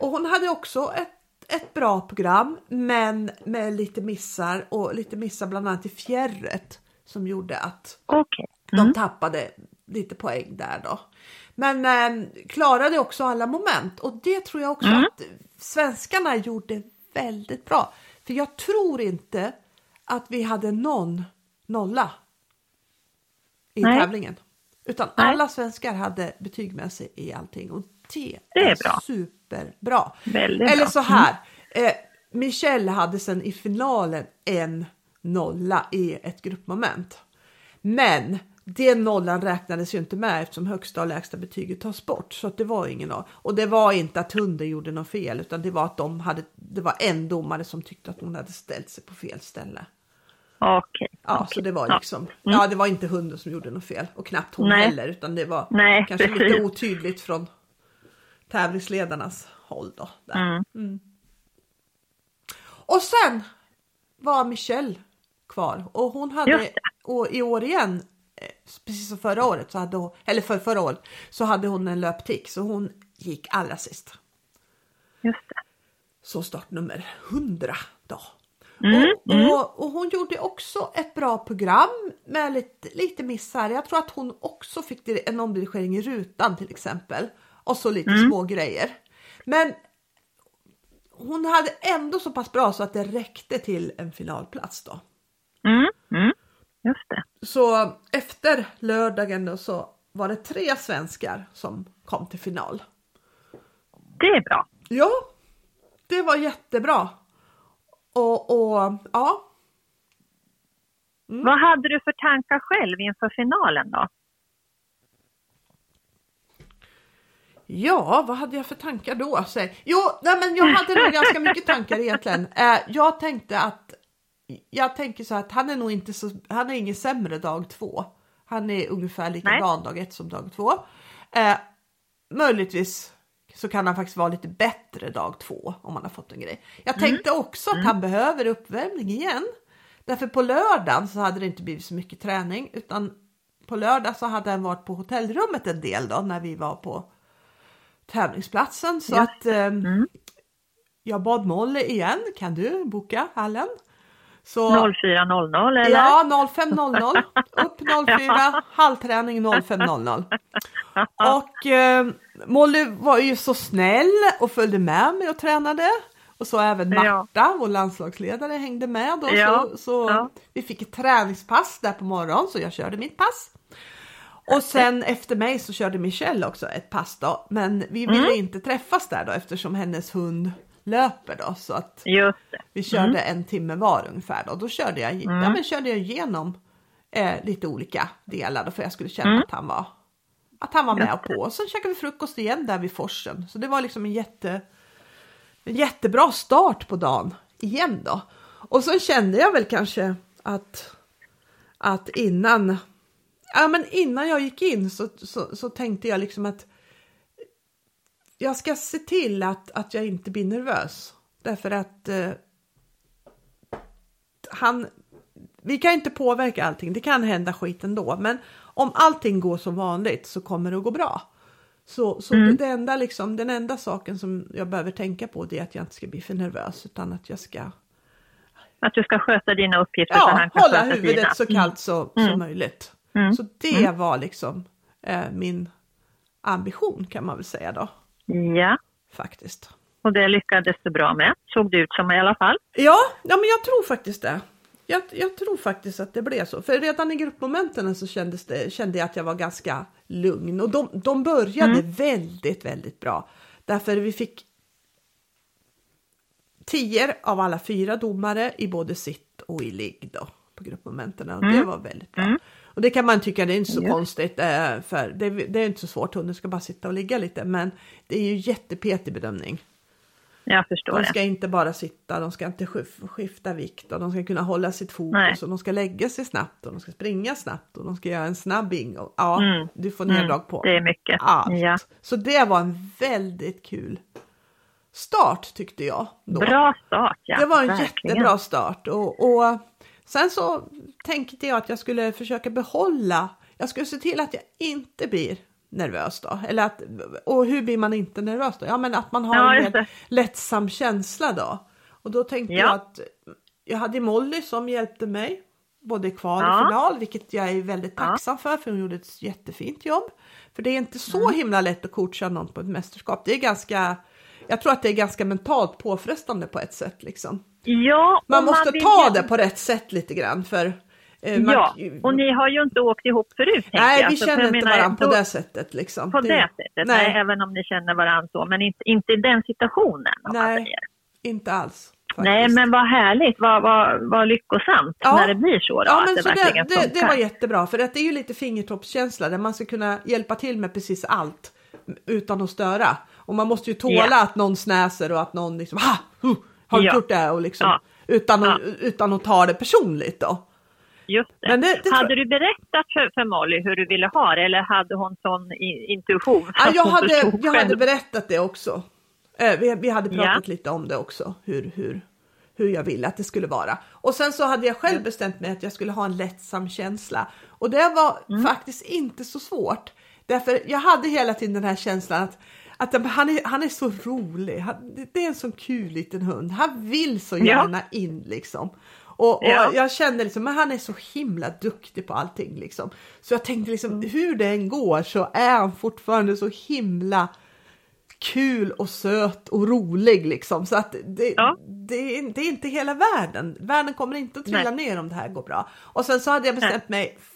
Och hon hade också ett, ett bra program, men med lite missar och lite missar bland annat i fjärret som gjorde att Okej. de tappade lite poäng där då. Men eh, klarade också alla moment och det tror jag också att svenskarna gjorde väldigt bra. För jag tror inte att vi hade någon nolla i Nej. tävlingen. Utan Nej. alla svenskar hade betyg med sig i allting och det, Det är bra. superbra. Väldigt Eller bra. så här, eh, Michelle hade sen i finalen en nolla i ett gruppmoment. Men den nollan räknades ju inte med eftersom högsta och lägsta betyget tas bort. Så att det var ingen noll. Och det var inte att hunden gjorde något fel utan det var att de hade, det var en domare som tyckte att hon hade ställt sig på fel ställe. Okej. Ja, okej. så det var Ja. liksom, ja det var inte hunden som gjorde något fel och knappt hon Nej. heller utan det var Nej, kanske precis. lite otydligt från tävlingsledarnas håll då. Där. Mm. Och sen var Michelle kvar och hon hade och i år igen, eh, precis som förra året, så hade hon, eller för förra året, så hade hon en löptick så hon gick allra sist. Just det. Så startnummer 100 då. Mm, och, och, och hon gjorde också ett bra program med lite, lite missar. Jag tror att hon också fick en omdirigering i rutan till exempel. Och så lite Mm. små grejer. Men hon hade ändå så pass bra så att det räckte till en finalplats då. Mm, mm. Just det. Så efter lördagen då så var det tre svenskar som kom till final. Det är bra. Ja, det var jättebra. Och, och ja, Mm. Vad hade du för tankar själv inför finalen då? Ja, vad hade jag för tankar då? Jo, nej, men jag hade nog ganska mycket tankar egentligen. Eh, jag tänkte att jag tänker så att han är nog inte så, han är ingen sämre dag två. Han är ungefär likadan dag ett som dag två. Eh, möjligtvis så kan han faktiskt vara lite bättre dag två om han har fått en grej. Jag tänkte också att han behöver uppvärmning igen. Därför på lördagen så hade det inte blivit så mycket träning utan på lördag så hade han varit på hotellrummet en del då när vi var på tävlingsplatsen så Just att eh, jag bad Molly igen, kan du boka hallen? Så, 04.00 eller? Ja, 05.00. Upp 04, [LAUGHS] halvträning 05.00. Och eh, Molly var ju så snäll och följde med mig och tränade. Och så även Ja. Marta, vår landslagsledare, hängde med. Då, Ja, Så, så ja. vi fick ett träningspass där på morgonen så jag körde mitt pass. Och sen efter mig så körde Michelle också ett pass då. Men vi ville Mm. inte träffas där då eftersom hennes hund löper då. Så att vi körde en timme var ungefär då. Då körde jag, ja, men körde jag igenom eh, lite olika delar då för jag skulle känna att han var att han var med och på. Och sen käkade vi frukost igen där vid forsen. Så det var liksom en, jätte, en jättebra start på dagen igen då. Och sen kände jag väl kanske att, att innan, ja, men innan jag gick in så, så, så tänkte jag liksom att jag ska se till att, att jag inte blir nervös. Därför att eh, han, vi kan inte påverka allting, det kan hända skit ändå. Men om allting går som vanligt så kommer det att gå bra. Så, så det, det enda liksom, den enda saken som jag behöver tänka på det är att jag inte ska bli för nervös utan att jag ska Att du ska sköta dina uppgifter så ja, han kan hålla sköta huvudet dina. så kallt så, så möjligt. Mm. Så det var liksom eh, min ambition kan man väl säga då Ja, faktiskt. och det lyckades du bra med. Såg det ut som i alla fall. Ja, ja men jag tror faktiskt det. Jag, jag tror faktiskt att det blev så. För redan i gruppmomenten så kändes det, kände jag att jag var ganska lugn. Och de, de började väldigt, väldigt bra. Därför vi fick tio av alla fyra domare i både sitt och i ligg då, på gruppmomenten. Och det var väldigt bra. Och det kan man tycka det är inte så Just. konstigt. Eh, för det, det är inte så svårt, hunden ska bara sitta och ligga lite. Men det är ju jättepetig bedömning. Jag förstår De det. ska inte bara sitta, de ska inte skif- skifta vikt och de ska kunna hålla sitt fokus Nej. och de ska lägga sig snabbt och de ska springa snabbt och de ska göra en snabb ingång. Ja, Mm. du får neddrag på Det är mycket. allt. Ja. Så det var en väldigt kul start tyckte jag. Då. Bra start, ja. det var en verkligen. jättebra start och, och sen så tänkte jag att jag skulle försöka behålla, jag skulle se till att jag inte blir nervös då. Eller att, och hur blir man inte nervös då? Ja men att man har Ja, en mer lättsam känsla då. Och då tänkte Ja. jag att jag hade Molly som hjälpte mig både i kval och Ja. final, vilket jag är väldigt tacksam för, för hon gjorde ett jättefint jobb. För det är inte så Mm. himla lätt att coacha någon på ett mästerskap. Det är ganska, jag tror att det är ganska mentalt påfrestande på ett sätt liksom. Ja, Man måste man ta det på rätt sätt lite grann för eh, man- Ja, och ni har ju inte åkt ihop förut. Nej, jag. vi känner jag inte varandra på det sättet liksom. På det sättet, nej. nej. även om ni känner varandra så, men inte, inte i den situationen. Nej, inte alls. Faktiskt. Nej, men vad härligt, vad, vad, vad lyckosamt Ja. när det blir så då, Ja, men det så det, det, det var jättebra för det är ju lite fingertoppskänsla där man ska kunna hjälpa till med precis allt utan att störa. Och man måste ju tåla Ja. att någon snäser och att någon liksom ha, huh, har du Ja. gjort det här?" och liksom Ja. utan, att, Ja. utan att ta det personligt då. Just det. Men det- det hade du berättat för, för Molly hur du ville ha det eller hade hon sån intuition? Ja, att [LAUGHS] jag, hade, jag hade berättat det också. Eh, vi, vi hade pratat Ja. lite om det också, hur, hur, hur jag ville att det skulle vara. Och sen så hade jag själv bestämt mig att jag skulle ha en lättsam känsla. Och det var Mm. faktiskt inte så svårt. Därför jag hade hela tiden den här känslan att, att han, är, han är så rolig. Han, det är en sån kul liten hund. Han vill så Ja. gärna in liksom. Och, och Ja. jag kände liksom, men han är så himla duktig på allting liksom. Så jag tänkte liksom, Mm. hur det än går så är han fortfarande så himla kul och söt och rolig liksom. Så att det, Ja. det, är, det är inte hela världen. Världen kommer inte att trilla ner om det här går bra. Och sen så hade jag bestämt mig f-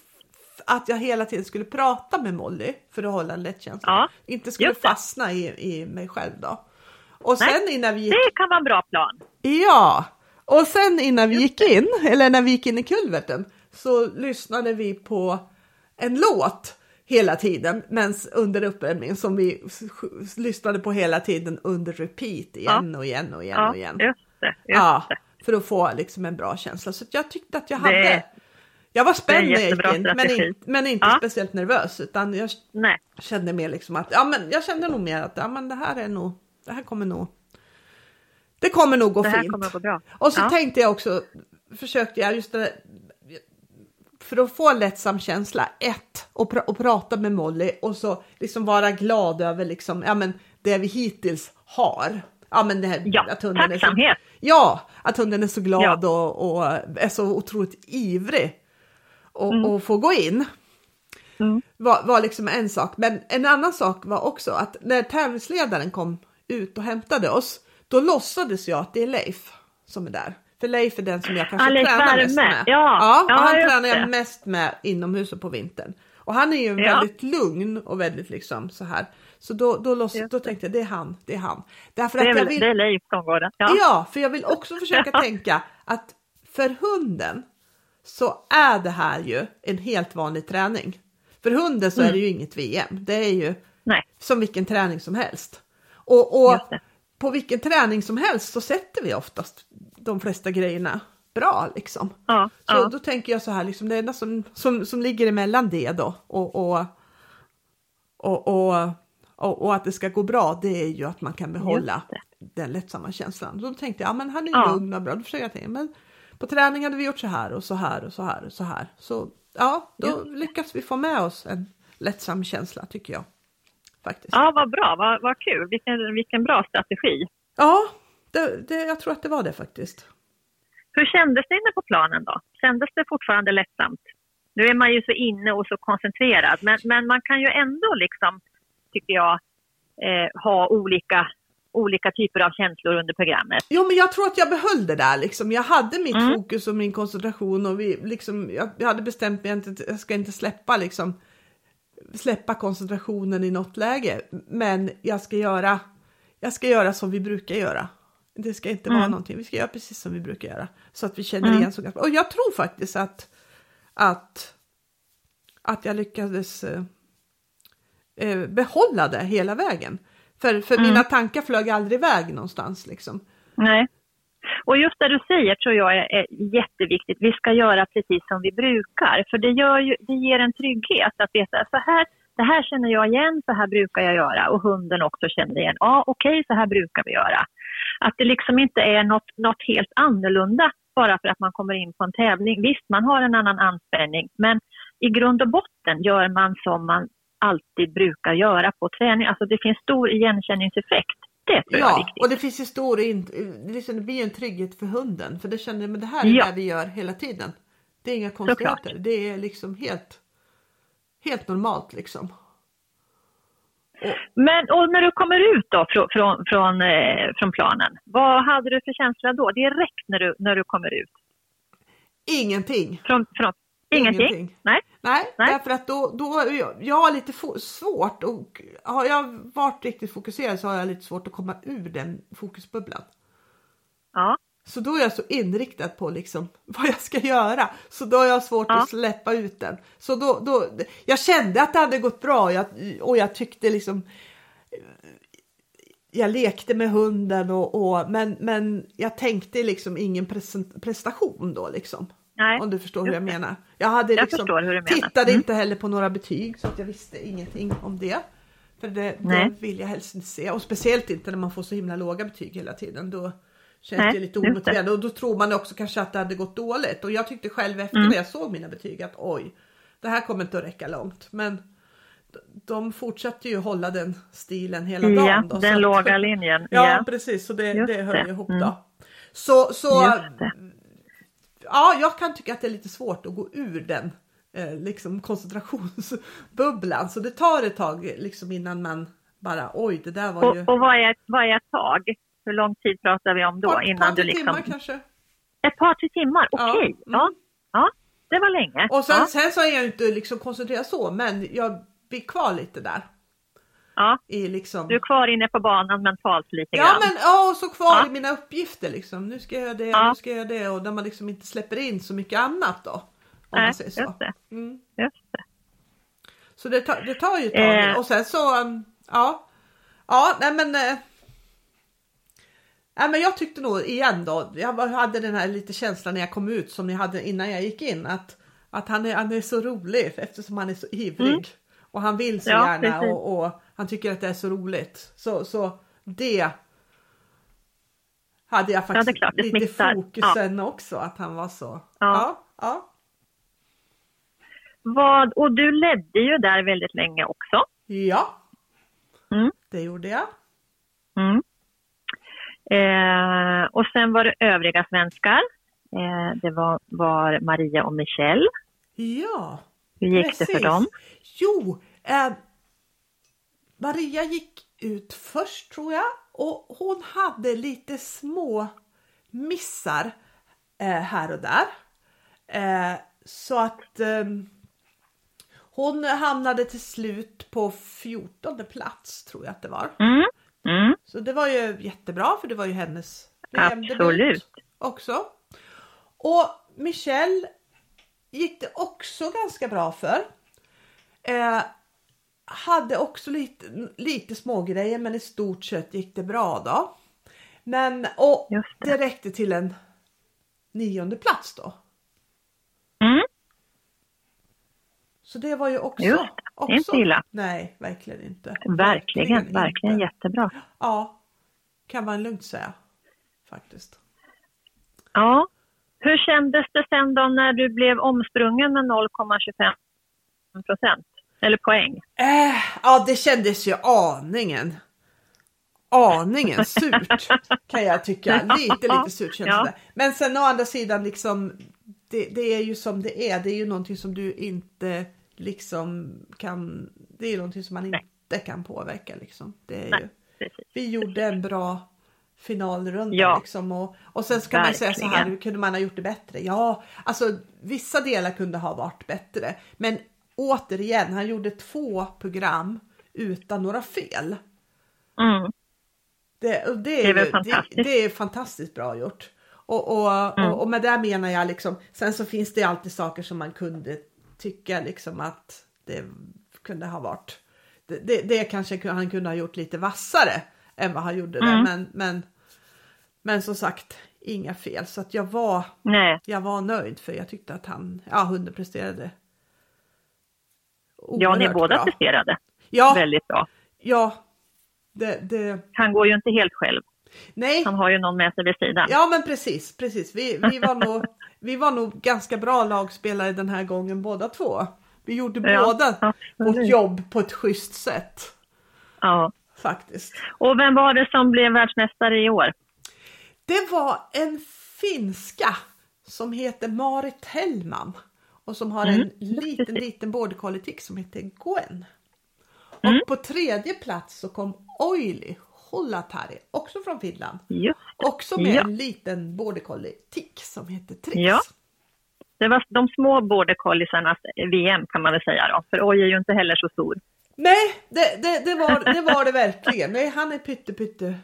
att jag hela tiden skulle prata med Molly för att hålla en lätt känsla. Ja, Inte skulle det. fastna i, i mig själv då. Och sen Nej, innan vi gick Det kan vara en bra plan. Ja, och sen innan vi gick in, eller när vi gick in i kulverten, så lyssnade vi på en låt hela tiden mens under uppvärmningen som vi lyssnade på hela tiden under repeat igen och igen och igen Ja, och igen. just det. Just Ja, det. för att få liksom en bra känsla. Så jag tyckte att jag Det- hade Jag var spänd när jag gick in, men, in, men inte Ja. speciellt nervös utan jag Nej, kände mer liksom att, ja men jag kände nog mer att, ja men det här är nog, det här kommer nog, det kommer nog gå det här fint. kommer gå bra. Och så Ja. tänkte jag också, försökte jag just det, för att få en lättsam känsla, ett, och, pra- och prata med Molly och så liksom vara glad över liksom, ja men det vi hittills har. Ja men det här, Ja, att hunden är så, tacksamhet. Ja, att hunden är så glad Ja. och, och är så otroligt ivrig och, Mm. och få gå in. Mm. Var, var liksom en sak, men en annan sak var också att när tävlingsledaren kom ut och hämtade oss, då låtsades jag att det är Leif som är där. För Leif är den som jag kanske Leif tränar mest med. Ja, och ja, han tränar jag det. mest med inomhus och på vintern. Och han är ju Ja. väldigt lugn och väldigt liksom så här. Så då, då, Just då tänkte jag det är han, det är han. Därför Det är, att jag vill, det är Leif som går där. ja. Ja. för jag vill också försöka Ja. [LAUGHS] tänka att för hunden så är det här ju en helt vanlig träning. För hunden så är det ju inget VM. Det är ju Nej, som vilken träning som helst. Och, och på vilken träning som helst så sätter vi oftast de flesta grejerna bra liksom. ja, Så ja. då tänker jag så här, liksom, det enda som, som, som ligger emellan det då och, och, och, och, och, och att det ska gå bra, det är ju att man kan behålla den lättsamma känslan. Då tänkte jag, ja men han är Ja. lugn och bra, då försöker jag tänka, men på träning hade vi gjort så här och så här och så här och så här. Så ja, då Just lyckas vi få med oss en lättsam känsla tycker jag. Faktiskt. ja vad bra, vad, vad kul. Vilken, vilken bra strategi. Ja, det, det, jag tror att det var det faktiskt. Hur kändes det inne på planen då? Kändes det fortfarande lättsamt? Nu är man ju så inne och så koncentrerad, men, men man kan ju ändå liksom, tycker jag, eh, ha olika, olika typer av känslor under programmet. Jo, men jag tror att jag behöll det där liksom. Jag hade mitt Mm. fokus och min koncentration och vi liksom, jag, jag hade bestämt mig att jag ska inte släppa liksom släppa koncentrationen i något läge, men jag ska göra. Jag ska göra som vi brukar göra. Det ska inte vara Mm. någonting. Vi ska göra precis som vi brukar göra så att vi känner Mm. igen så ganska. Och jag tror faktiskt att att att jag lyckades eh, eh, behålla det hela vägen. För, för Mm. mina tankar flög aldrig iväg någonstans liksom. Nej. Och just det du säger tror jag är, är jätteviktigt. Vi ska göra precis som vi brukar. För det, gör ju, det ger en trygghet att veta så här, det här känner jag igen, så här brukar jag göra. Och hunden också känner igen, ja okej så här brukar vi göra. Att det liksom inte är något, något helt annorlunda bara för att man kommer in på en tävling. Visst, man har en annan anspänning, men i grund och botten gör man som man alltid brukar göra på träning. Alltså det finns stor igenkänningseffekt. Det tror jag är Ja, viktigt. och det finns ju stor, liksom, det blir ju en trygghet för hunden. För det känner men det här är Ja. det vi gör hela tiden. Det är inga konstigheter. Det är liksom helt, helt normalt liksom. Men och när du kommer ut då från, från, från, eh, från planen, vad hade du för känsla då direkt när du, när du kommer ut? Ingenting. Från, från, ingenting? ingenting. Nej. Nej, Nej, därför att då, då jag, har lite svårt och har jag varit riktigt fokuserad så har jag lite svårt att komma ur den fokusbubblan. Ja. Så då är jag så inriktad på liksom [LAUGHS] vad jag ska göra. Så då har jag svårt ja. att släppa ut den. Så då, då, jag kände att det hade gått bra och jag, och jag tyckte liksom jag lekte med hunden och, och men, men jag tänkte liksom ingen prestation då liksom. Nej, om du förstår hur jag menar. Jag, hade jag liksom, menar. tittade mm. inte heller på några betyg så att jag visste ingenting om det. För det, det vill jag helst inte se och speciellt inte när man får så himla låga betyg hela tiden. Då, Känns Nej, det lite omotiverande och då tror man också kanske att det hade gått dåligt och jag tyckte själv efter mm. när jag såg mina betyg att oj, det här kommer inte att räcka långt. Men de fortsatte ju hålla den stilen hela dagen. Ja, då, den låga att, linjen. Ja, ja, precis, så det, det höll ihop mm. då. Så, så ja, jag kan tycka att det är lite svårt att gå ur den eh, liksom koncentrationsbubblan. Så det tar ett tag liksom innan man bara oj, det där var och, ju. Och vad är, vad är ett tag? Hur lång tid pratar vi om då? Ett innan par, du liksom... timmar kanske. Ett par, tre timmar, okej. Okay. Ja. Mm. ja. ja, det var länge. Och sen, ja. sen så är jag inte liksom koncentrerad så, men jag blir kvar lite där. Ja, I liksom... du är kvar inne på banan mentalt lite ja, grann. Men, ja, och så kvar ja. i mina uppgifter liksom. Nu ska jag göra det, ja. nu ska jag göra det och där man liksom inte släpper in så mycket annat då. Om Nej, man säger så. Just det. Mm. Just det. Så det tar, det tar ju ett tag eh. och sen så, um, ja. Ja, nej men eh, Ja, men jag tyckte nog igen då, jag hade den här lite känslan när jag kom ut som ni hade innan jag gick in att, att han, är, han är så rolig eftersom han är så ivrig mm. och han vill så ja, gärna och, och, han tycker att det är så roligt. Så, så det hade jag faktiskt ja, klart, lite fokusen ja. också att han var så. Ja. ja. Vad, och du ledde ju där väldigt länge också. Ja, mm. det gjorde jag. Mm. Eh, och sen var det övriga svenskar. Eh, det var, var, Maria och Michelle. Ja, Hur gick precis. det för dem? Jo, eh, Maria gick ut först tror jag och hon hade lite små missar eh, här och där. Eh, så att ehm, hon hamnade till slut på 14 plats tror jag att det var. Mm. Mm. Så det var ju jättebra för det var ju hennes Absolut. också. Och Michelle gick det också ganska bra för. Hade också lite, lite små grejer men i stort sett gick det bra då. Men och det. det räckte till en nionde plats då. Mm. Så det var ju också... Just, också inte illa. Nej, verkligen inte. Verkligen, verkligen, verkligen inte. jättebra. Ja, kan man lugnt säga faktiskt. Ja. Hur kändes det sen då när du blev omsprungen med 0,25 procent? Eller poäng? Äh, ja, det kändes ju aningen. Aningen surt kan jag tycka. Lite, lite [LAUGHS] surt kändes ja. det. Men sen å andra sidan liksom det, det, är ju som det är. Det är ju någonting som du inte liksom kan, det är någonting som man Nej. inte kan påverka liksom. Det är Nej, ju, vi gjorde en bra finalrunda ja. liksom och, och sen ska Verkligen. man säga så här, hur kunde man ha gjort det bättre? Ja, alltså vissa delar kunde ha varit bättre, men återigen, han gjorde två program utan några fel. Mm. Det, det, är, det, är det, det, är fantastiskt bra gjort. Och, och, mm. och, och, med det menar jag liksom, sen så finns det alltid saker som man kunde tycka liksom att det kunde ha varit. Det, det, det kanske han kunde ha gjort lite vassare än vad han gjorde mm. där. Men, men, men som sagt, inga fel. Så att jag var, Nej. jag var nöjd för jag tyckte att han, ja hunden presterade. Ja, ni båda bra. presterade ja, väldigt bra. Ja, det, det... Han går ju inte helt själv. Nej. Han har ju någon med sig vid sidan. Ja men precis, precis. Vi, vi, var, nog, [LAUGHS] vi var nog ganska bra lagspelare den här gången båda två. Vi gjorde ja, båda absolut. vårt jobb på ett schysst sätt. Ja. Faktiskt. Och vem var det som blev världsmästare i år? Det var en finska som heter Marit Hellman och som har mm. en liten, liten border collie som heter Gwen. Mm. Och på tredje plats så kom Oily Hollatari, också från Finland. Just. Också med ja. en liten border collie tick som heter Trix. Ja. Det var de små border colliesarnas VM kan man väl säga då, för Oj är ju inte heller så stor. Nej, det, det, det, var, [LAUGHS] det var det verkligen. Nej, han är pytte, pytte,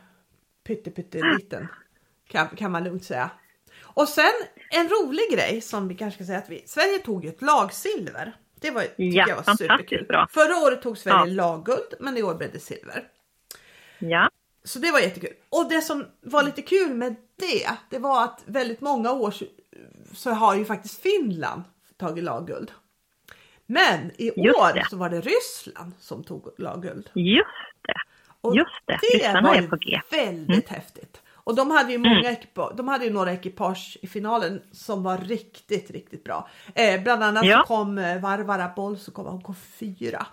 pytte, pytte liten. Kan, kan man lugnt säga. Och sen en rolig grej som vi kanske ska säga att vi, Sverige tog ju ett lagsilver. Det var, ja, jag var superkul. Bra. Förra året tog Sverige ja. lagguld men i år blev det silver. Ja. Så det var jättekul. Och det som var lite kul med det, det var att väldigt många år så har ju faktiskt Finland tagit lagguld. Men i Just år det. så var det Ryssland som tog lagguld. Just det. Och Just det. det Ryssarna var är på G. väldigt Mm. häftigt. Och de hade ju många ekipage, de hade ju några ekipage i finalen som var riktigt, riktigt bra. Eh, bland annat Ja. kom eh, Varvara Boll, så kom, hon kom fyra.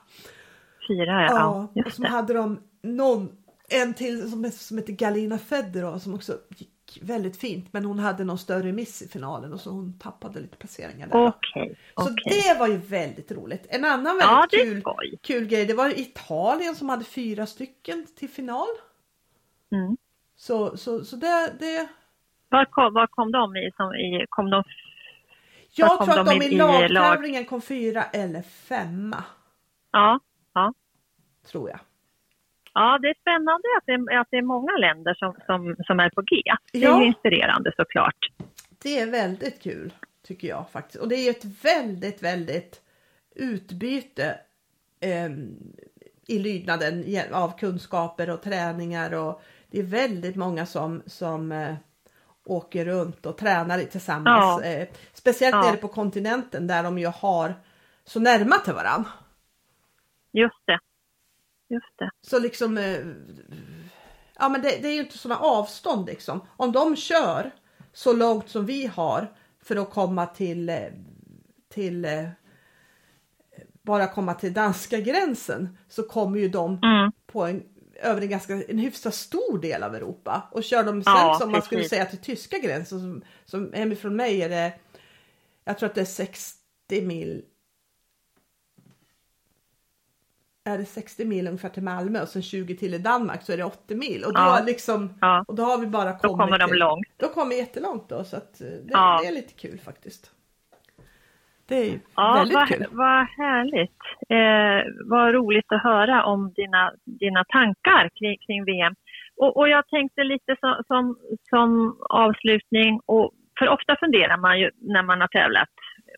Fyra, ja. Ja, och så hade de någon, en till som, som heter Galina Federo som också gick väldigt fint. Men hon hade någon större miss i finalen och så hon tappade lite placeringar där. Okej, Så okej. det var ju väldigt roligt. En annan Ja, väldigt är kul, kul grej, det var Italien som hade fyra stycken till final. Mm. Så, så, så det, det Var, kom, var kom de i? Som i kom de jag kom tror att de de i- i lagtävlingen kom fyra eller femma. ja, ja. Tror jag. Ja, det är spännande att det, att det är många länder som, som, som är på G. Det är Ja. ju inspirerande såklart. Det är väldigt kul tycker jag faktiskt. Och det är ett väldigt, väldigt utbyte ehm, i lydnaden av kunskaper och träningar och det är väldigt många som, som eh, åker runt och tränar tillsammans. Ja. Eh, speciellt Ja. nere på kontinenten där de ju har så närma till varann. Just det. Just det. Så liksom, eh, ja men det, det är ju inte sådana avstånd liksom. Om de kör så långt som vi har för att komma till, till bara komma till danska gränsen så kommer ju de Mm. på en, över en ganska en hyfsat stor del av Europa. Och kör de sen Ja, som man skulle säga till tyska gränsen som, som hemifrån mig är det, jag tror att det är 60 mil är det 60 mil ungefär till Malmö och sen 20 till i Danmark så är det 80 mil. Och då, Ja. liksom, Ja. och då har vi bara kommit Då kommer de till, långt. Då kommer vi jättelångt då så att eh, det, Ja. det är lite kul faktiskt. Det är Ja, väldigt vad, kul. vad härligt. Eh, vad roligt att höra om dina, dina tankar kring, kring VM. Och, och jag tänkte lite som, som, som avslutning, och, för ofta funderar man ju när man har tävlat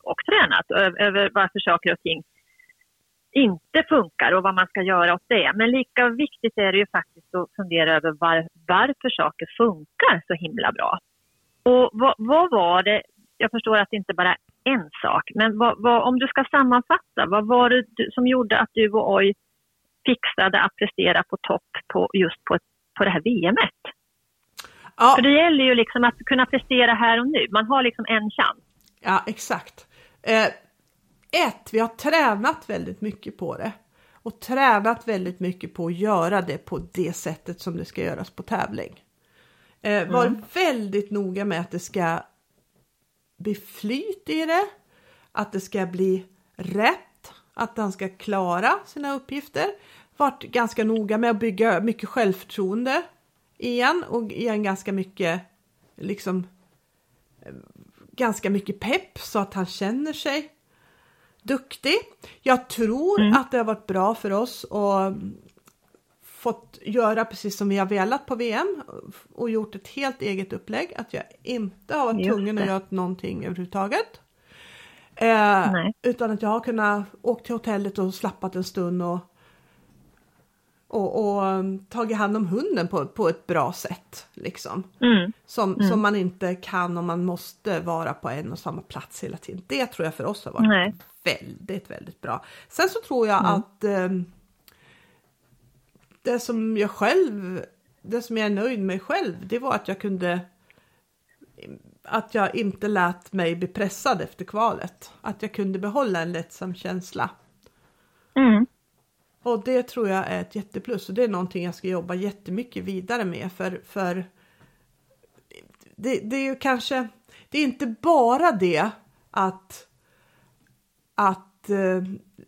och tränat över, över varför saker och ting inte funkar och vad man ska göra åt det. Men lika viktigt är det ju faktiskt att fundera över var, varför saker funkar så himla bra. Och vad, vad var det, jag förstår att det inte bara en sak, men vad, vad, om du ska sammanfatta, vad var det du, som gjorde att du och Oj fixade att prestera på topp på, just på, på det här VMet? Ja, För det gäller ju liksom att kunna prestera här och nu, man har liksom en chans. ja exakt. Eh, ett, vi har tränat väldigt mycket på det. Och tränat väldigt mycket på att göra det på det sättet som det ska göras på tävling. Eh, var väldigt noga med att det ska bli flyt i det. Att det ska bli rätt. Att han ska klara sina uppgifter. Varit ganska noga med att bygga mycket självförtroende igen och igen ganska mycket liksom ganska mycket pepp så att han känner sig duktig. Jag tror att det har varit bra för oss och fått göra precis som vi har velat på VM och gjort ett helt eget upplägg. Att jag inte har varit tvungen att göra någonting överhuvudtaget. Eh, utan att jag har kunnat åka till hotellet och slappat en stund och, och, och um, tagit hand om hunden på, på ett bra sätt. Liksom. Mm. Som, som man inte kan om man måste vara på en och samma plats hela tiden. Det tror jag för oss har varit Nej. väldigt, väldigt bra. Sen så tror jag att ehm, det som jag själv, det som jag är nöjd med själv, det var att jag kunde att jag inte lät mig bli pressad efter kvalet. Att jag kunde behålla en lättsam känsla. Mm. Och det tror jag är ett jätteplus och det är någonting jag ska jobba jättemycket vidare med för, för det, det är ju kanske, det är inte bara det att, att eh,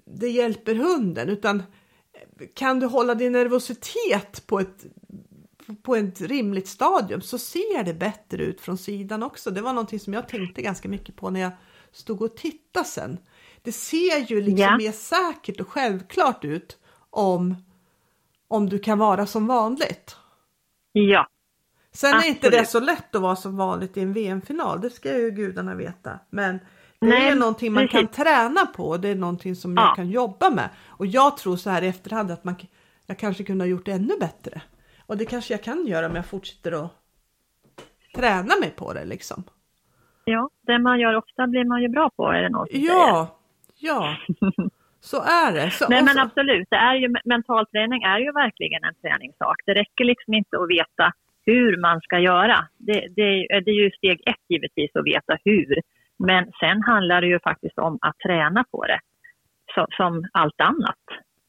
det hjälper hunden utan kan du hålla din nervositet på ett, på ett rimligt stadium så ser det bättre ut från sidan också. Det var någonting som jag tänkte ganska mycket på när jag stod och tittade sen. Det ser ju liksom ja. mer säkert och självklart ut om, om du kan vara som vanligt. Ja. Sen Absolut. är inte det så lätt att vara som vanligt i en VM-final, det ska ju gudarna veta. Men det Nej, är någonting man kan träna på, det är någonting som ja. jag kan jobba med. Och jag tror så här i efterhand att man, jag kanske kunde ha gjort det ännu bättre. Och det kanske jag kan göra om jag fortsätter att träna mig på det liksom. Ja, det man gör ofta blir man ju bra på är det någon som Ja, säger. ja. [LAUGHS] Så är det. Så, Nej, men absolut, det är ju, mental träning är ju verkligen en träningssak. Det räcker liksom inte att veta hur man ska göra. Det, det, det är ju steg ett givetvis att veta hur. Men sen handlar det ju faktiskt om att träna på det, så, som allt annat.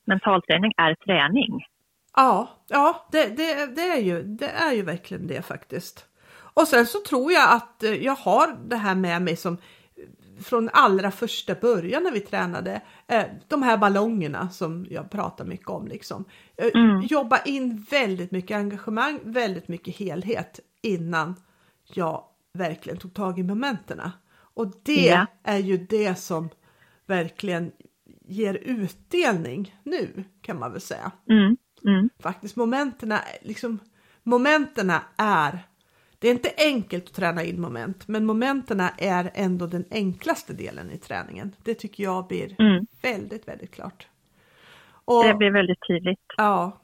Mentalträning är träning. Ja, ja det, det, det, är ju, det är ju verkligen det faktiskt. Och sen så tror jag att eh, jag har det här med mig som från allra första början när vi tränade, eh, de här ballongerna som jag pratar mycket om. Liksom. Eh, mm. Jobba in väldigt mycket engagemang, väldigt mycket helhet innan jag verkligen tog tag i momenterna. Och det ja. är ju det som verkligen ger utdelning nu kan man väl säga. Mm. Mm. Faktiskt momenterna, liksom, momenterna är det är inte enkelt att träna in moment, men momenterna är ändå den enklaste delen i träningen. Det tycker jag blir mm. väldigt, väldigt klart. Och, det blir väldigt tydligt. Ja,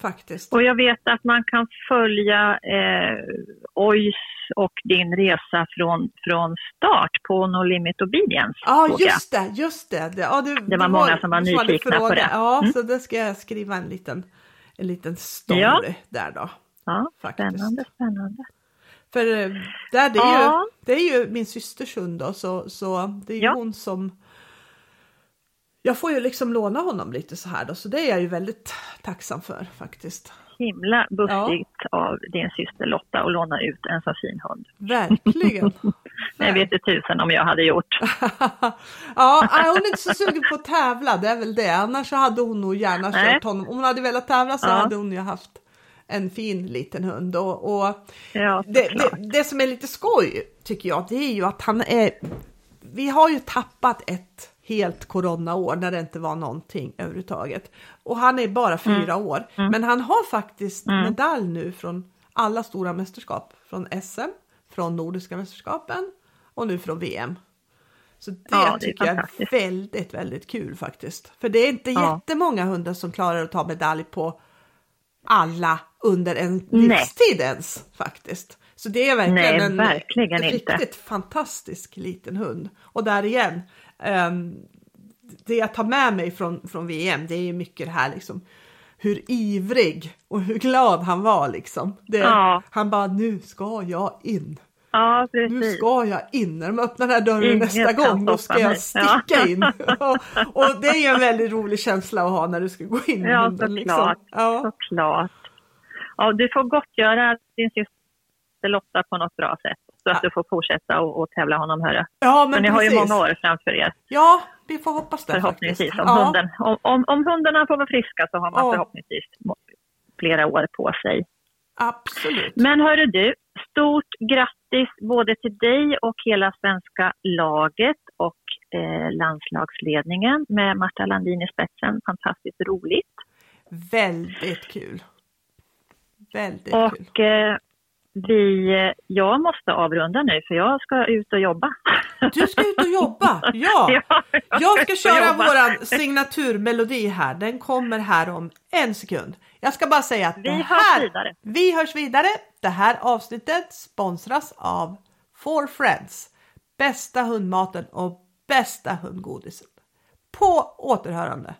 faktiskt. Och jag vet att man kan följa eh, OIS och din resa från, från start på No Limit Obedience. Ja, just det, just det. Det, ja, det, det var, det många som var nyfikna på det. Ja, mm. så det ska jag skriva en liten, en liten story ja. där då. Ja, faktiskt. spännande, spännande. För eh, där, det, är ja. ju, det är ju min systers hund då, så, så det är ju ja. hon som jag får ju liksom låna honom lite så här då, så det är jag ju väldigt tacksam för faktiskt. Himla bussigt ja. av din syster Lotta att låna ut en så fin hund. Verkligen. [LAUGHS] jag vet inte tusen om jag hade gjort. [LAUGHS] ja, hon är inte så sugen på att tävla, det är väl det. Annars så hade hon nog gärna Nej. kört honom. Om hon hade velat tävla så ja. hade hon ju haft en fin liten hund. Och, och ja, det, det, det, som är lite skoj tycker jag, det är ju att han är... Vi har ju tappat ett helt coronaår när det inte var någonting överhuvudtaget. Och han är bara fyra mm. år. Mm. Men han har faktiskt mm. medalj nu från alla stora mästerskap. Från SM, från Nordiska mästerskapen och nu från VM. Så det, ja, det tycker jag är väldigt, väldigt kul faktiskt. För det är inte ja. jättemånga hundar som klarar att ta medalj på alla under en livstid ens faktiskt. Så det är verkligen Nej, en verkligen riktigt inte. fantastisk liten hund. Och där igen, det jag tar med mig från, från VM, det är ju mycket det här liksom hur ivrig och hur glad han var liksom. Det, ja. Han bara, nu ska jag in. Ja. Nu ska jag in. När de öppnar den här dörren Inget nästa gång, då ska jag sticka [LAUGHS] ja. in. och, och, det är ju en väldigt rolig känsla att ha när du ska gå in. Ja, såklart. Liksom. Ja. såklart. Ja, du får gottgöra din syster Lotta på något bra sätt. Så att du får fortsätta och, och tävla honom, hörru. Ja, men, men ni har ju många år framför er. Ja, vi får hoppas det Förhoppningsvis. Om, ja. hunden, om, om, om hundarna får vara friska så har man ja. förhoppningsvis flera år på sig. Absolut. Men hörru du, stort grattis både till dig och hela svenska laget och eh, landslagsledningen med Marta Landin i spetsen. Fantastiskt roligt. Väldigt kul. Väldigt och, kul. Eh, vi, jag måste avrunda nu för jag ska ut och jobba. Du ska ut och jobba? [LAUGHS] Ja! ja jag, jag ska köra våran signaturmelodi här. Den kommer här om en sekund. Jag ska bara säga att vi hörs här, vidare. Vi hörs vidare. Det här avsnittet sponsras av Four Friends. Bästa hundmaten och bästa hundgodiset. På återhörande.